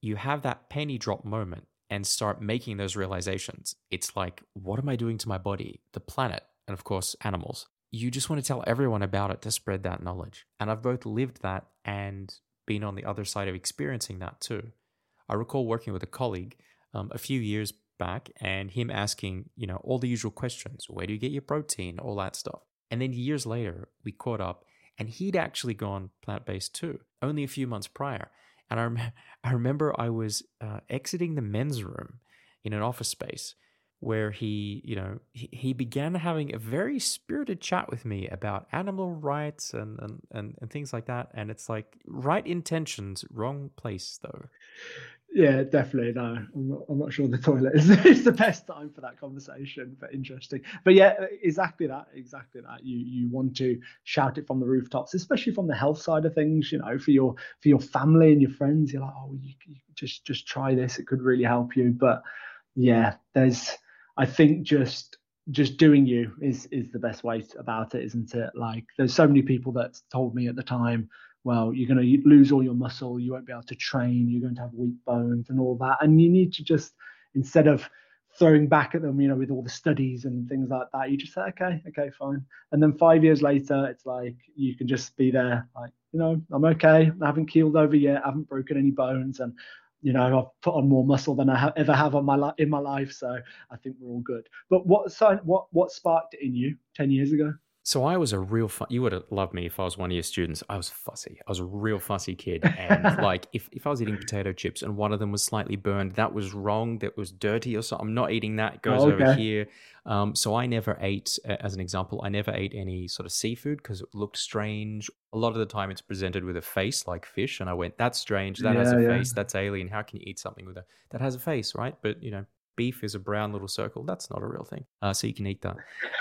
you have that penny drop moment and start making those realizations. It's like, what am I doing to my body, the planet, and of course, animals? You just want to tell everyone about it to spread that knowledge. And I've both lived that and been on the other side of experiencing that too. I recall working with a colleague um, a few years back and him asking, you know, all the usual questions where do you get your protein, all that stuff. And then years later, we caught up, and he'd actually gone plant based too, only a few months prior. And I, rem- I remember I was uh, exiting the men's room in an office space where he, you know, he, he began having a very spirited chat with me about animal rights and, and, and, and things like that. And it's like right intentions, wrong place though. Yeah, definitely. No, I'm not, I'm not sure the toilet is, is the best time for that conversation, but interesting. But yeah, exactly that. Exactly that. You you want to shout it from the rooftops, especially from the health side of things. You know, for your for your family and your friends. You're like, oh, you, you just just try this. It could really help you. But yeah, there's. I think just just doing you is is the best way about it, isn't it? Like, there's so many people that told me at the time well, you're going to lose all your muscle, you won't be able to train, you're going to have weak bones and all that. And you need to just, instead of throwing back at them, you know, with all the studies and things like that, you just say, okay, okay, fine. And then five years later, it's like you can just be there, like, you know, I'm okay. I haven't keeled over yet. I haven't broken any bones. And, you know, I've put on more muscle than I ever have on my li- in my life. So I think we're all good. But what, what, what sparked it in you 10 years ago? So I was a real fu- you would have loved me if I was one of your students. I was fussy. I was a real fussy kid. And like if, if I was eating potato chips and one of them was slightly burned, that was wrong. That was dirty or something. I'm not eating that. It goes oh, okay. over here. Um, so I never ate, as an example, I never ate any sort of seafood because it looked strange. A lot of the time it's presented with a face like fish. And I went, that's strange. That yeah, has a yeah. face. That's alien. How can you eat something with a that has a face, right? But you know, beef is a brown little circle. That's not a real thing. Uh, so you can eat that.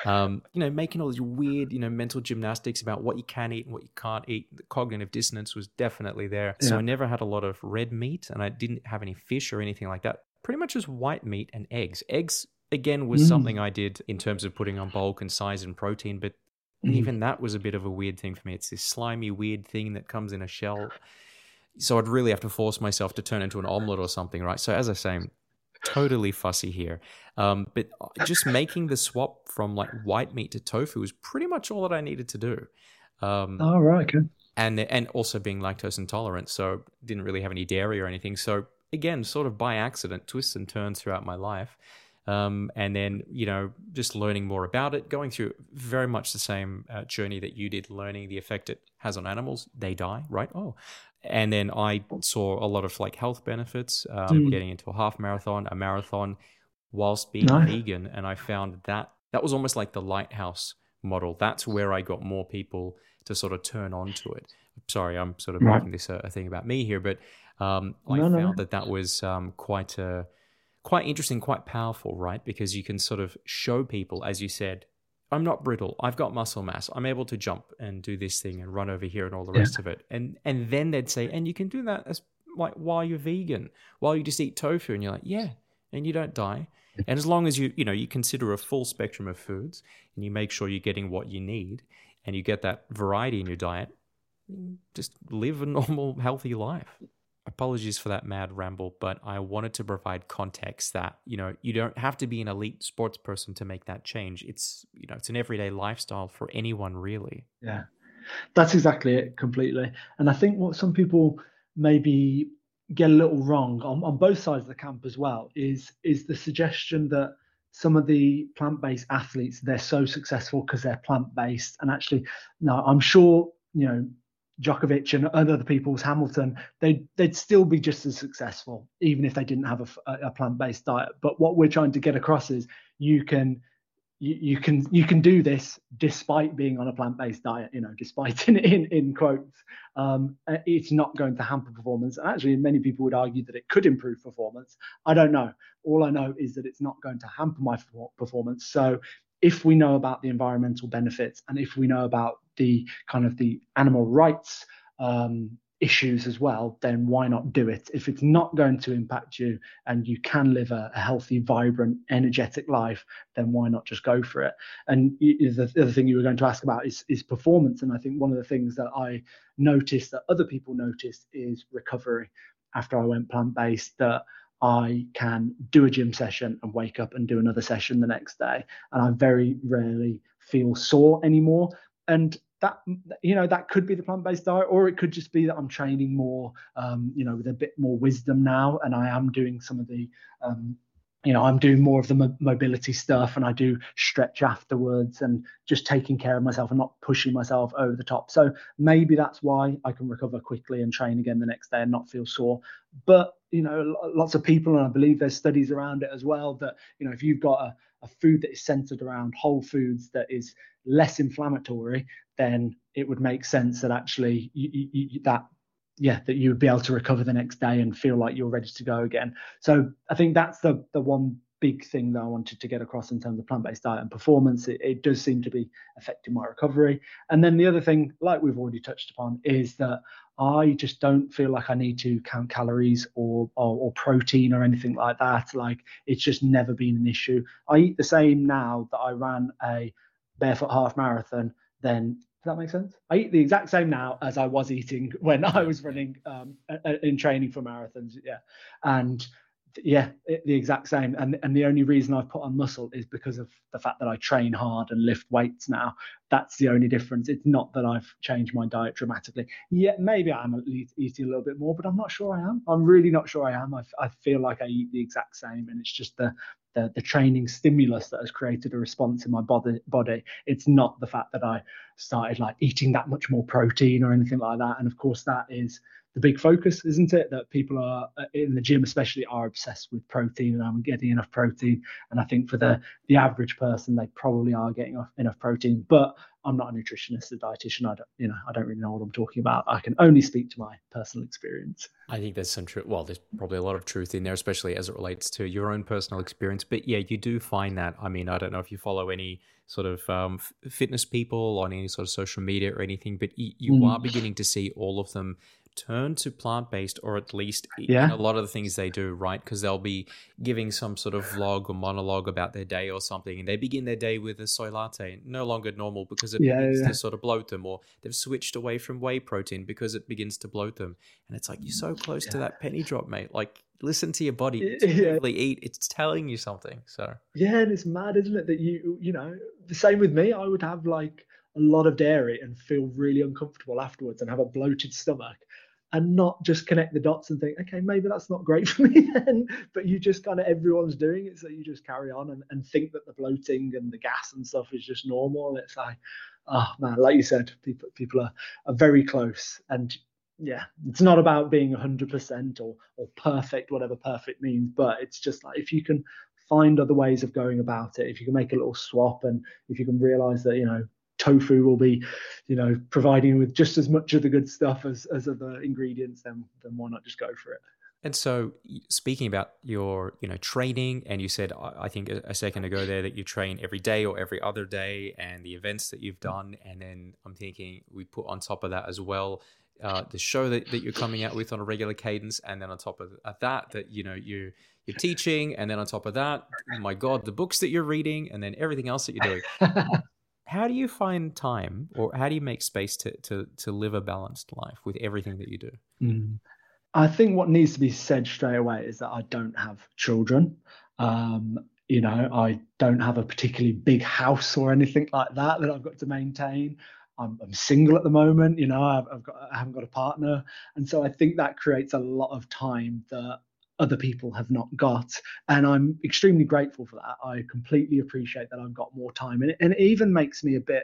Um, you know, making all these weird, you know, mental gymnastics about what you can eat and what you can't eat. The cognitive dissonance was definitely there. Yeah. So I never had a lot of red meat and I didn't have any fish or anything like that. Pretty much just white meat and eggs. Eggs, again, was mm. something I did in terms of putting on bulk and size and protein, but mm. even that was a bit of a weird thing for me. It's this slimy, weird thing that comes in a shell so I'd really have to force myself to turn into an omelet or something, right? So as I say, totally fussy here. Um, but just making the swap from like white meat to tofu was pretty much all that I needed to do. Um, oh, right. Okay. And, and also being lactose intolerant. So didn't really have any dairy or anything. So again, sort of by accident, twists and turns throughout my life. Um, and then, you know, just learning more about it, going through very much the same uh, journey that you did, learning the effect it has on animals. They die, right? Oh, and then I saw a lot of like health benefits, um, mm. getting into a half marathon, a marathon, whilst being nice. vegan, and I found that that was almost like the lighthouse model. That's where I got more people to sort of turn on to it. Sorry, I'm sort of right. making this a, a, thing about me here, but um, I no, found no. that that was um, quite a quite interesting, quite powerful, right? Because you can sort of show people, as you said, I'm not brittle. I've got muscle mass. I'm able to jump and do this thing and run over here and all the rest of it. And and then they'd say, and you can do that as like while you're vegan, while you just eat tofu, and you're like, yeah, and you don't die. And as long as you you know you consider a full spectrum of foods and you make sure you're getting what you need and you get that variety in your diet, just live a normal healthy life apologies for that mad ramble, but I wanted to provide context that, you know, you don't have to be an elite sports person to make that change. It's, you know, it's an everyday lifestyle for anyone really. Yeah. That's exactly it completely. And I think what some people maybe get a little wrong on, on both sides of the camp as well is is the suggestion that some of the plant-based athletes they're so successful because they're plant-based and actually now i'm sure you know Djokovic and, other people's Hamilton, they'd they'd still be just as successful even if they didn't have a, a plant-based diet. But what we're trying to get across is you can you, you can you can do this despite being on a plant-based diet. You know, despite in in, in quotes, um, it's not going to hamper performance. And actually, many people would argue that it could improve performance. I don't know. All I know is that it's not going to hamper my performance. So if we know about the environmental benefits and if we know about the kind of the animal rights um, issues as well, then why not do it? If it's not going to impact you and you can live a, a healthy, vibrant, energetic life, then why not just go for it? And the, the other thing you were going to ask about is, is performance. And I think one of the things that I noticed that other people noticed is recovery after I went plant based. That I can do a gym session and wake up and do another session the next day. And I very rarely feel sore anymore. And that you know that could be the plant-based diet or it could just be that i'm training more um, you know with a bit more wisdom now and i am doing some of the um, you know i'm doing more of the mo- mobility stuff and i do stretch afterwards and just taking care of myself and not pushing myself over the top. So maybe that's why i can recover quickly and train again the next day and not feel sore. But you know lots of people and i believe there's studies around it as well that you know if you've got a, a food that is centered around whole foods that is less inflammatory then it would make sense that actually you, you, that yeah that you would be able to recover the next day and feel like you're ready to go again. So i think that's the the one big thing that i wanted to get across in terms of plant-based diet and performance. It, it does seem to be affecting my recovery. And then the other thing like we've already touched upon is that i just don't feel like i need to count calories or, or, or protein or anything like that. Like it's just never been an issue. I eat the same now that i ran a barefoot half marathon then does that make sense? I eat the exact same now as I was eating when I was running um, in training for marathons. Yeah, and yeah, it, the exact same. And and the only reason I've put on muscle is because of the fact that I train hard and lift weights now. That's the only difference. It's not that I've changed my diet dramatically. Yeah, maybe I'm eating a little bit more, but I'm not sure I am. I'm really not sure I am. I, I feel like I eat the exact same, and it's just the the, the training stimulus that has created a response in my body body. It's not the fact that i started like eating that much more protein or anything like that. And of course that is the big focus, isn't it? That people are uh, in the gym, especially, are obsessed with protein and I'm getting enough protein. And I think for the the average person, they probably are getting enough protein. But I'm not a nutritionist, a dietitian. I don't, you know, I don't really know what I'm talking about. I can only speak to my personal experience. I think there's some truth. Well, there's probably a lot of truth in there, especially as it relates to your own personal experience. But yeah, you do find that. I mean, I don't know if you follow any sort of um, fitness people on any sort of social media or anything, but you, you mm. are beginning to see all of them turn to plant based, or at least yeah. a lot of the things they do, right? Because they'll be giving some sort of vlog or monologue about their day or something, and they begin their day with a soy latte, no longer normal because it yeah, begins yeah. to sort of bloat them, or they've switched away from whey protein because it begins to bloat them. And it's like, you're so close to that penny drop, mate. Like, listen to your body intuitively eat it's telling you something so yeah and it's mad isn't it that you you know the same with me i would have like a lot of dairy and feel really uncomfortable afterwards and have a bloated stomach and not just connect the dots and think, okay, maybe that's not great for me then. But you just kind of everyone's doing it, so you just carry on and, and think that the bloating and the gas and stuff is just normal. And it's like, oh man, like you said, people people are, are very close. And yeah, it's not about being 100% or or perfect, whatever perfect means, but it's just like if you can find other ways of going about it, if you can make a little swap and if you can realize that, you know, tofu will be, you know, providing with just as much of the good stuff as, as other ingredients, then then why not just go for it? And so, speaking about your, you know, training, and you said, I think a second ago there that you train every day or every other day, and the events that you've done, and then I'm thinking we put on top of that as well uh, the show that, that you're coming out with on a regular cadence, and then on top of that, that you know you you're teaching, and then on top of that, my God, the books that you're reading, and then everything else that you're doing. how do you find time or how do you make space to to to live a balanced life with everything that you do? Mm. i think what needs to be said straight away is that i don't have children. Um, you know i don't have a particularly big house or anything like that that i've got to maintain. I'm, I'm single at the moment you know I've, I've got i haven't got a partner. And so i think that creates a lot of time that other people have not got. And I'm extremely grateful for that. I completely appreciate that I've got more time. And it, and it even makes me a bit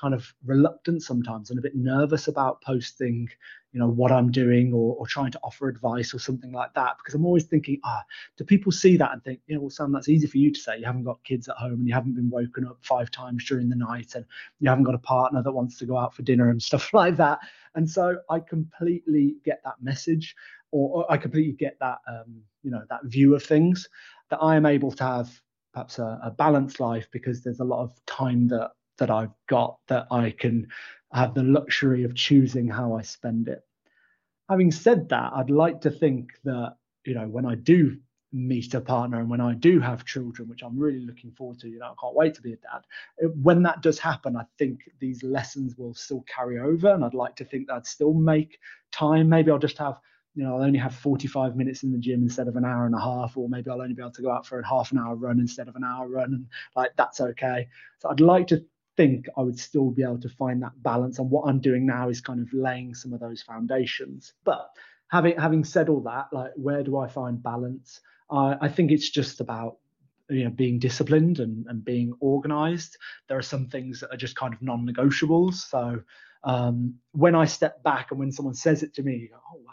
kind of reluctant sometimes and a bit nervous about posting you know what i'm doing or, or trying to offer advice or something like that because i'm always thinking ah do people see that and think you know well sam that's easy for you to say you haven't got kids at home and you haven't been woken up five times during the night and you haven't got a partner that wants to go out for dinner and stuff like that and so i completely get that message or, or I completely get that um, you know that view of things that I am able to have perhaps a, a balanced life because there's a lot of time that that I've got that I can have the luxury of choosing how I spend it. Having said that, I'd like to think that you know when I do meet a partner and when I do have children, which I'm really looking forward to, you know, I can't wait to be a dad. When that does happen, I think these lessons will still carry over, and I'd like to think that I'd still make time. Maybe I'll just have you know, I'll only have 45 minutes in the gym instead of an hour and a half, or maybe I'll only be able to go out for a half an hour run instead of an hour run, and like that's okay. So I'd like to think I would still be able to find that balance. And what I'm doing now is kind of laying some of those foundations. But having having said all that, like where do I find balance? I think it's just about you know being disciplined and, and being organized. There are some things that are just kind of non-negotiables. So um, when I step back and when someone says it to me, go, oh wow,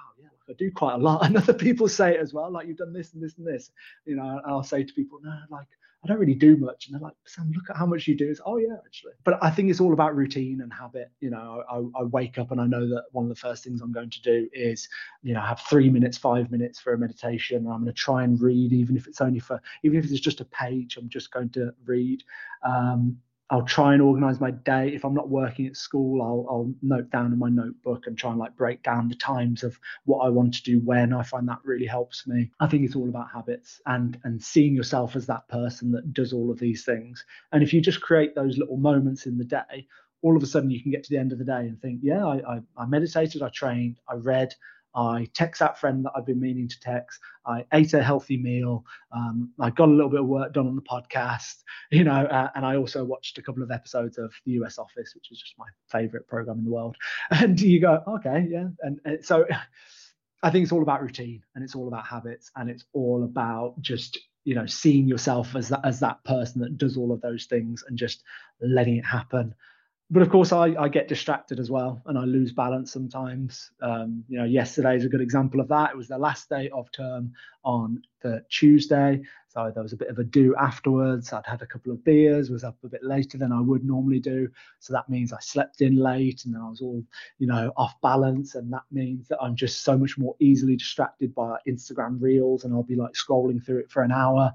I do quite a lot, and other people say it as well, like you've done this and this and this. You know, I'll say to people, no, like I don't really do much, and they're like, Sam, look at how much you do. It's oh yeah, actually. But I think it's all about routine and habit. You know, I, I wake up and I know that one of the first things I'm going to do is, you know, have three minutes, five minutes for a meditation. I'm going to try and read, even if it's only for, even if it's just a page. I'm just going to read. Um, I'll try and organize my day. If I'm not working at school, I'll, I'll note down in my notebook and try and like break down the times of what I want to do when. I find that really helps me. I think it's all about habits and and seeing yourself as that person that does all of these things. And if you just create those little moments in the day, all of a sudden you can get to the end of the day and think, yeah, I, I, I meditated, I trained, I read, I text that friend that I've been meaning to text. I ate a healthy meal. Um, I got a little bit of work done on the podcast, you know, uh, and I also watched a couple of episodes of The US Office, which is just my favorite program in the world. And you go, okay, yeah. And, and so I think it's all about routine and it's all about habits and it's all about just you know seeing yourself as that as that person that does all of those things and just letting it happen but of course I, I get distracted as well and I lose balance sometimes. Um, you know, yesterday is a good example of that. It was the last day of term on the Tuesday. So there was a bit of a do afterwards. I'd had a couple of beers, was up a bit later than I would normally do. So that means I slept in late and then I was all, you know, off balance. And that means that I'm just so much more easily distracted by Instagram reels and I'll be like scrolling through it for an hour.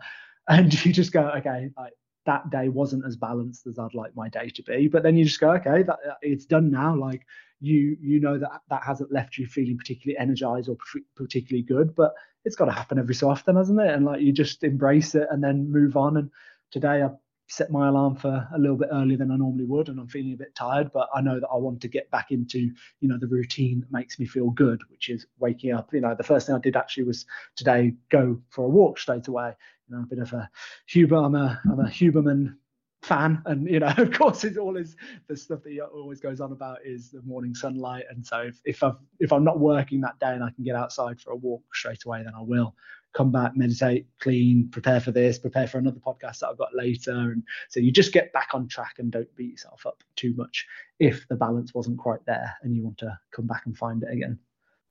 And you just go, okay, like that day wasn't as balanced as I'd like my day to be. But then you just go, okay, that uh, it's done now. Like you, you know that that hasn't left you feeling particularly energized or particularly good, but it's got to happen every so often, hasn't it? And like you just embrace it and then move on. And today I set my alarm for a little bit earlier than I normally would, and I'm feeling a bit tired, but I know that I want to get back into, you know, the routine that makes me feel good, which is waking up. You know, the first thing I did actually was today go for a walk straight away you know, a bit of a Huber. I'm a I'm a Huberman fan, and you know, of course, it's always the stuff that he always goes on about is the morning sunlight. And so if if i if I'm not working that day and I can get outside for a walk straight away, then I will come back, meditate, clean, prepare for this, prepare for another podcast that I've got later. And so you just get back on track and don't beat yourself up too much if the balance wasn't quite there and you want to come back and find it again.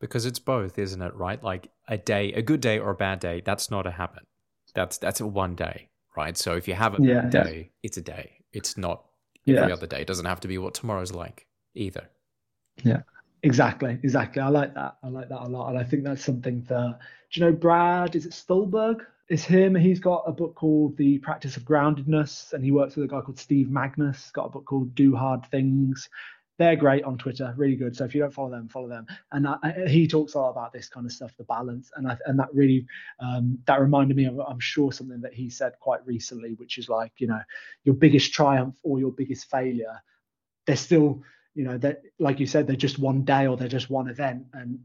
Because it's both, isn't it? Right? Like a day, a good day or a bad day, that's not a habit. That's that's a one day, right? So if you have a yeah, day, it's a day. It's not every other day. It doesn't have to be what tomorrow's like either. Yeah, exactly, exactly. I like that. I like that a lot, and I think that's something that. Do you know Brad? Is it Stulberg? It's him. He's got a book called The Practice of Groundedness, and he works with a guy called Steve Magness, Got a book called Do Hard Things they're great on Twitter, really good. So if you don't follow them, follow them. And I, he talks a lot about this kind of stuff, the balance, and I, and that really um, that reminded me of I'm sure something that he said quite recently, which is like you know your biggest triumph or your biggest failure, they're still you know that like you said they're just one day or they're just one event and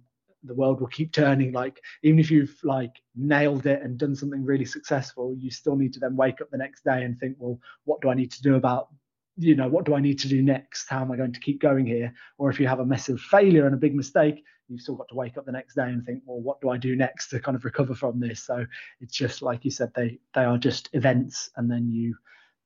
the world will keep turning like even if you've like nailed it and done something really successful you still need to then wake up the next day and think well what do i need to do about you know, what do I need to do next? How am I going to keep going here? Or if you have a massive failure and a big mistake, you've still got to wake up the next day and think, well, what do I do next to kind of recover from this? So it's just like you said, they they are just events, and then you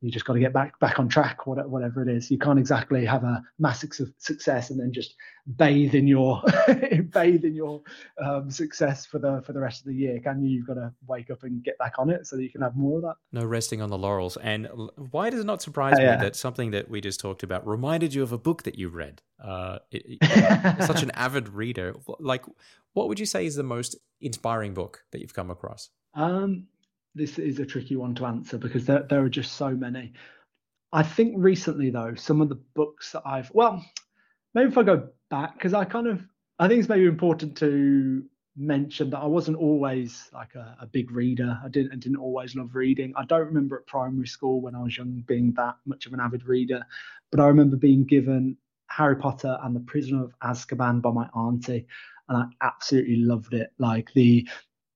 you just got to get back back on track whatever it is. You can't exactly have a massive success and then just bathe in your bathe in your um, success for the for the rest of the year can you? You've got to wake up and get back on it so that you can have more of that. No resting on the laurels. And why does it not surprise uh, yeah. me that something that we just talked about reminded you of a book that you read? Uh, it, it, such an avid reader. Like what would you say is the most inspiring book that you've come across? Um this is a tricky one to answer because there, there are just so many. I think recently, though, some of the books that I've, well, maybe if I go back, because I kind of, I think it's maybe important to mention that I wasn't always like a, a, big reader. I didn't I didn't always love reading. I don't remember at primary school when I was young being that much of an avid reader, but I remember being given Harry Potter and the Prisoner of Azkaban by my auntie, and I absolutely loved it. Like the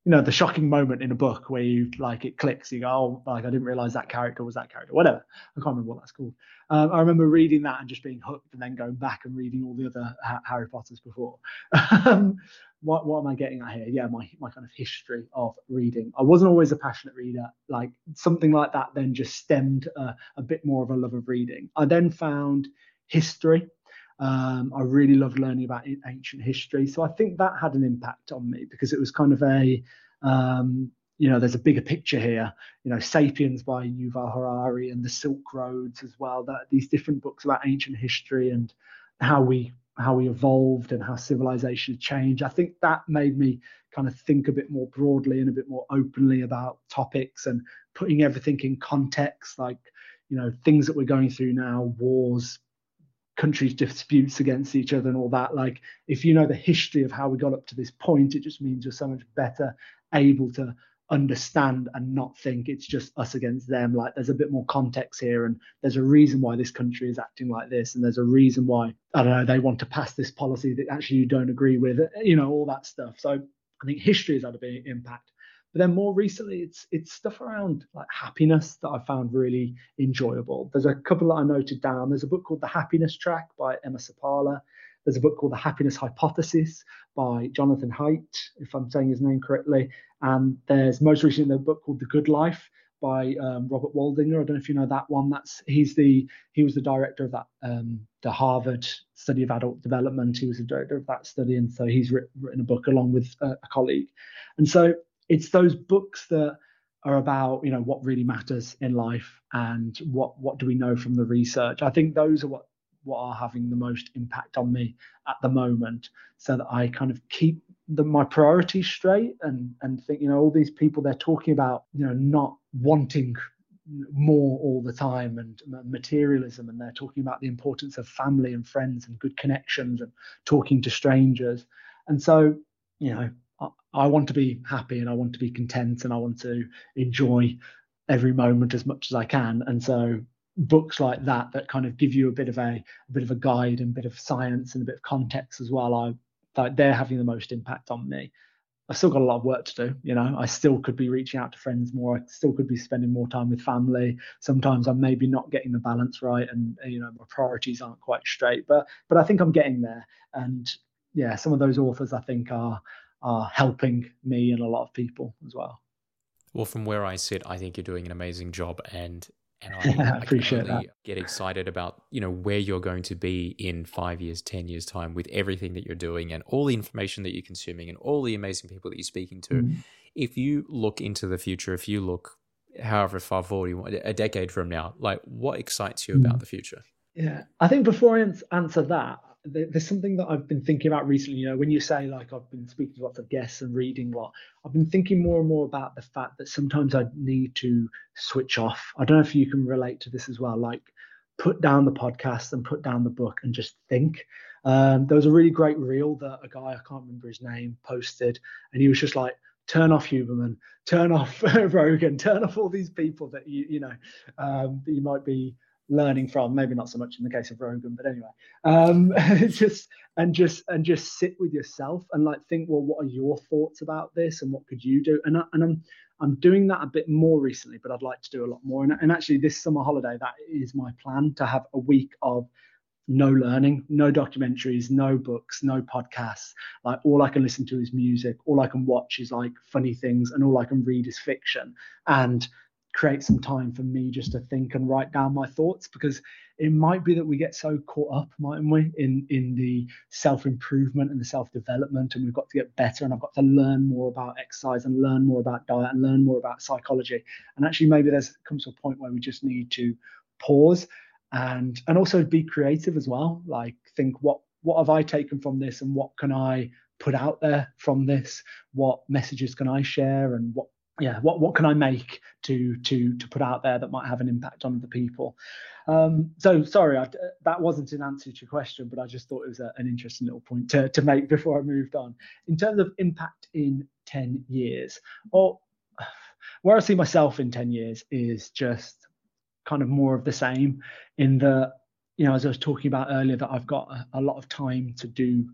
you know the shocking moment in a book where you like it clicks you go oh like i didn't realize that character was that character whatever. I can't remember what that's called. Um, i remember reading that and just being hooked and then going back and reading all the other ha- harry potters before. Um, what, what am i getting at here? Yeah my, my kind of history of reading. I wasn't always a passionate reader. Like something like that then just stemmed a bit more of a love of reading. I then found history um, I really loved learning about ancient history. So I think that had an impact on me because it was kind of a, um, you know, there's a bigger picture here. You know, *Sapiens* by Yuval Harari and *The Silk Roads* as well. That these different books about ancient history and how we how we evolved and how civilization changed. I think that made me kind of think a bit more broadly and a bit more openly about topics and putting everything in context, like you know things that we're going through now, wars, countries disputes against each other and all that like if you know the history of how we got up to this point it just means you're so much better able to understand and not think it's just us against them. Like there's a bit more context here and there's a reason why this country is acting like this and there's a reason why i don't know they want to pass this policy that actually you don't agree with you know all that stuff. So i think history has had a big impact but then more recently, it's it's stuff around like happiness that I found really enjoyable. There's a couple that I noted down. There's a book called The Happiness Track by Emma Seppälä. There's a book called The Happiness Hypothesis by Jonathan Haidt, if I'm saying his name correctly. And there's most recently a book called The Good Life by um, Robert Waldinger. I don't know if you know that one. That's he's the he was the director of that um, the Harvard study of adult development. He was the director of that study, and so he's written, written a book along with a, a colleague. And so it's those books that are about you know what really matters in life and what what do we know from the research. I think those are what what are having the most impact on me at the moment, so that I kind of keep the, my priorities straight and and think you know all these people they're talking about you know not wanting more all the time and materialism and they're talking about the importance of family and friends and good connections and talking to strangers and so you know I, want to be happy and I want to be content and I want to enjoy every moment as much as I can and so books like that that kind of give you a bit of a, a bit of a guide and a bit of science and a bit of context as well I like they're having the most impact on me. I've still got a lot of work to do. You know, I still could be reaching out to friends more. I still could be spending more time with family. Sometimes I'm maybe not getting the balance right, and you know, my priorities aren't quite straight. But but I think I'm getting there. And yeah, some of those authors I think are are helping me and a lot of people as well. Well, from where I sit, I think you're doing an amazing job, and and I, I appreciate that. Get excited about you know where you're going to be in five years, ten years time with everything that you're doing and all the information that you're consuming and all the amazing people that you're speaking to. Mm. If you look into the future, if you look however far forward you want, a decade from now, like what excites you mm. about the future? Yeah, I think before I answer that, there's something that I've been thinking about recently. You know, when you say like I've been speaking to lots of guests and reading lot, I've been thinking more and more about the fact that sometimes I need to switch off. I don't know if you can relate to this as well. Like put down the podcast and put down the book and just think. Um, there was a really great reel that a guy I can't remember his name posted, and he was just like, turn off Huberman, turn off Rogan, turn off all these people that you you know um, that you might be learning from maybe not so much in the case of rogan but anyway um just and just and just sit with yourself and like think well what are your thoughts about this and what could you do and, I, and i'm i'm doing that a bit more recently but i'd like to do a lot more and, and actually this summer holiday that is my plan to have a week of no learning, no documentaries, no books, no podcasts. Like all I can listen to is music. All I can watch is like funny things, and all I can read is fiction. And create some time for me just to think and write down my thoughts because it might be that we get so caught up mightn't we in in the self improvement and the self development and we've got to get better and i've got to learn more about exercise and learn more about diet and learn more about psychology. And actually maybe there's comes to a point where we just need to pause and and also be creative as well. Like think what what have i taken from this and what can i put out there from this? What messages can i share and what yeah what what can i make to to to put out there that might have an impact on the people? Um, so sorry I, that wasn't an answer to your question but i just thought it was a, an interesting little point to, to make before i moved on. In terms of impact in 10 years or where i see myself in 10 years is just kind of more of the same in the you know as i was talking about earlier that i've got a, a lot of time to do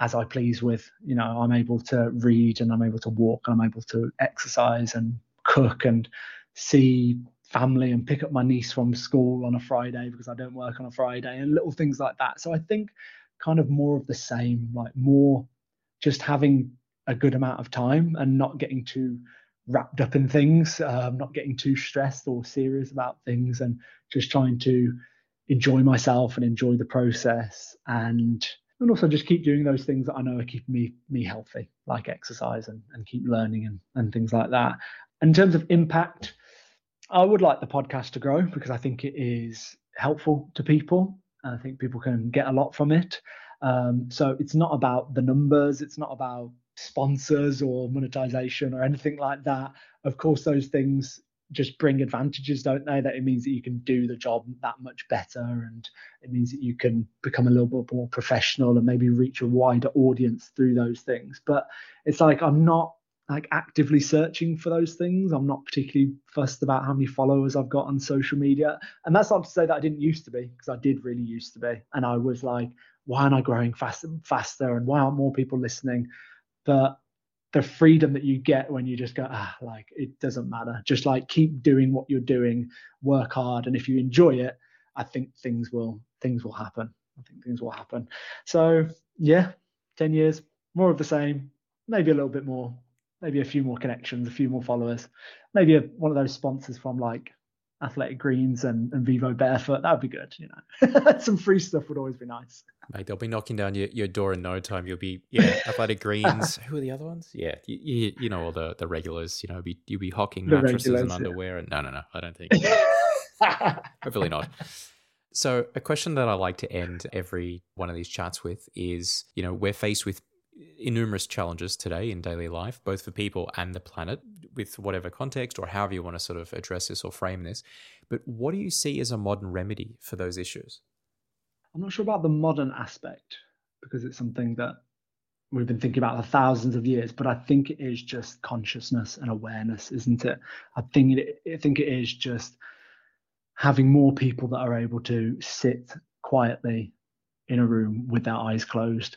as I please with. You know, I'm able to read and I'm able to walk and I'm able to exercise and cook and see family and pick up my niece from school on a Friday because I don't work on a Friday and little things like that. So I think kind of more of the same, like more just having a good amount of time and not getting too wrapped up in things, um, not getting too stressed or serious about things, and just trying to enjoy myself and enjoy the process and and also just keep doing those things that I know are keeping me me healthy, like exercise and, and keep learning and, and things like that. In terms of impact, I would like the podcast to grow because I think it is helpful to people. I think people can get a lot from it. Um, so it's not about the numbers, it's not about sponsors or monetization or anything like that. Of course, those things just bring advantages, don't they? That it means that you can do the job that much better, and it means that you can become a little bit more professional and maybe reach a wider audience through those things. But it's like I'm not like actively searching for those things. I'm not particularly fussed about how many followers I've got on social media, and that's not to say that I didn't used to be, because I did really used to be, and I was like, why am I growing faster, and faster, and why aren't more people listening? But the freedom that you get when you just go ah like it doesn't matter. Just like keep doing what you're doing work hard and if you enjoy it i think things will things will happen. I think things will happen. So yeah 10 years more of the same maybe a little bit more maybe a few more connections, a few more followers, maybe a, one of those sponsors from like Athletic Greens and, and Vivobarefoot. That would be good. You know, some free stuff would always be nice. Mate, they'll be knocking down your, your door in no time. You'll be yeah, Athletic Greens. Who are the other ones? Yeah, you, you, you know all the the regulars. You know, be you'll be hocking mattresses regulars, and underwear. Yeah. And no, no, no, I don't think. Hopefully not. So, a question that I like to end every one of these chats with is, you know, we're faced with numerous challenges today in daily life, both for people and the planet, with whatever context or however you want to sort of address this or frame this. But what do you see as a modern remedy for those issues? I'm not sure about the modern aspect because it's something that we've been thinking about for thousands of years, but I think it is just consciousness and awareness, isn't it? I think it, I think it is just having more people that are able to sit quietly in a room with their eyes closed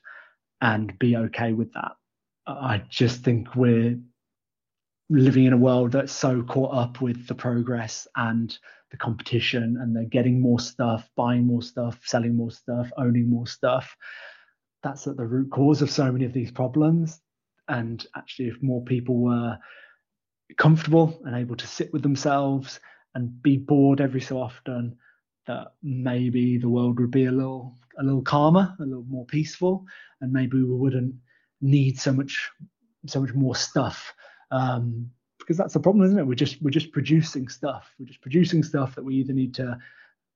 and be okay with that. I just think we're living in a world that's so caught up with the progress and the competition and they're getting more stuff, buying more stuff, selling more stuff, owning more stuff. That's at the root cause of so many of these problems. And actually, if more people were comfortable and able to sit with themselves and be bored every so often, that maybe the world would be a little a little calmer, a little more peaceful, and maybe we wouldn't need so much so much more stuff. Um, because that's the problem, isn't it? We're just we're just producing stuff. We're just producing stuff that we either need to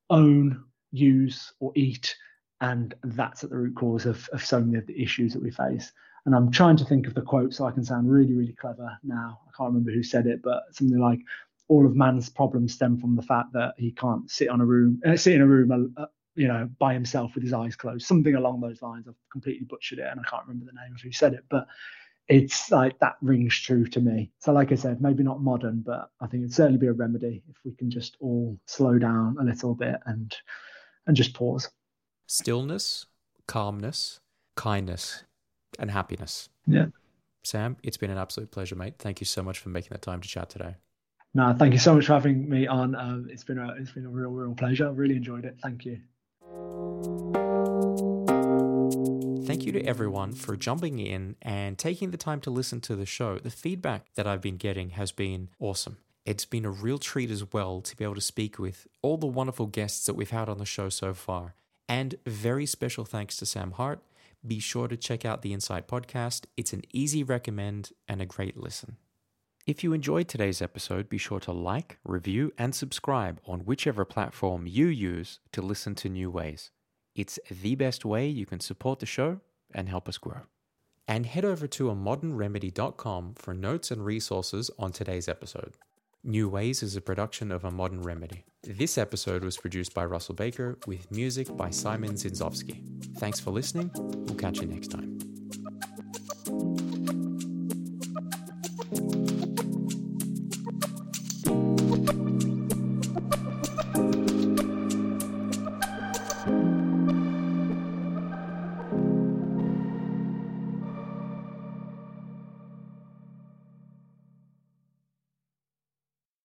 own, use, or eat, and that's at the root cause of, of so many of the issues that we face. And I'm trying to think of the quote so I can sound really, really clever now. I can't remember who said it, but something like, "All of man's problems stem from the fact that he can't sit on a room, uh, sit in a room, uh, you know, by himself with his eyes closed." Something along those lines. I've completely butchered it, and I can't remember the name of who said it, but it's like that rings true to me. So, like I said, maybe not modern, but I think it'd certainly be a remedy if we can just all slow down a little bit and and just pause. Stillness, calmness, kindness, and happiness. Yeah. Sam, it's been an absolute pleasure, mate. Thank you so much for making the time to chat today. No, thank you so much for having me on. Um, it's been a it's been a real real pleasure. I really enjoyed it. Thank you. Thank you to everyone for jumping in and taking the time to listen to the show. The feedback that I've been getting has been awesome. It's been a real treat as well to be able to speak with all the wonderful guests that we've had on the show so far. And very special thanks to Sam Hart. Be sure to check out the Insight podcast. It's an easy recommend and a great listen. If you enjoyed today's episode, be sure to like, review, and subscribe on whichever platform you use to listen to new ways. It's the best way you can support the show and help us grow. And head over to amodernremedy.com for notes and resources on today's episode. New Ways is a production of A Modern Remedy. This episode was produced by Russell Baker with music by Simon Zinzowski. Thanks for listening. We'll catch you next time. you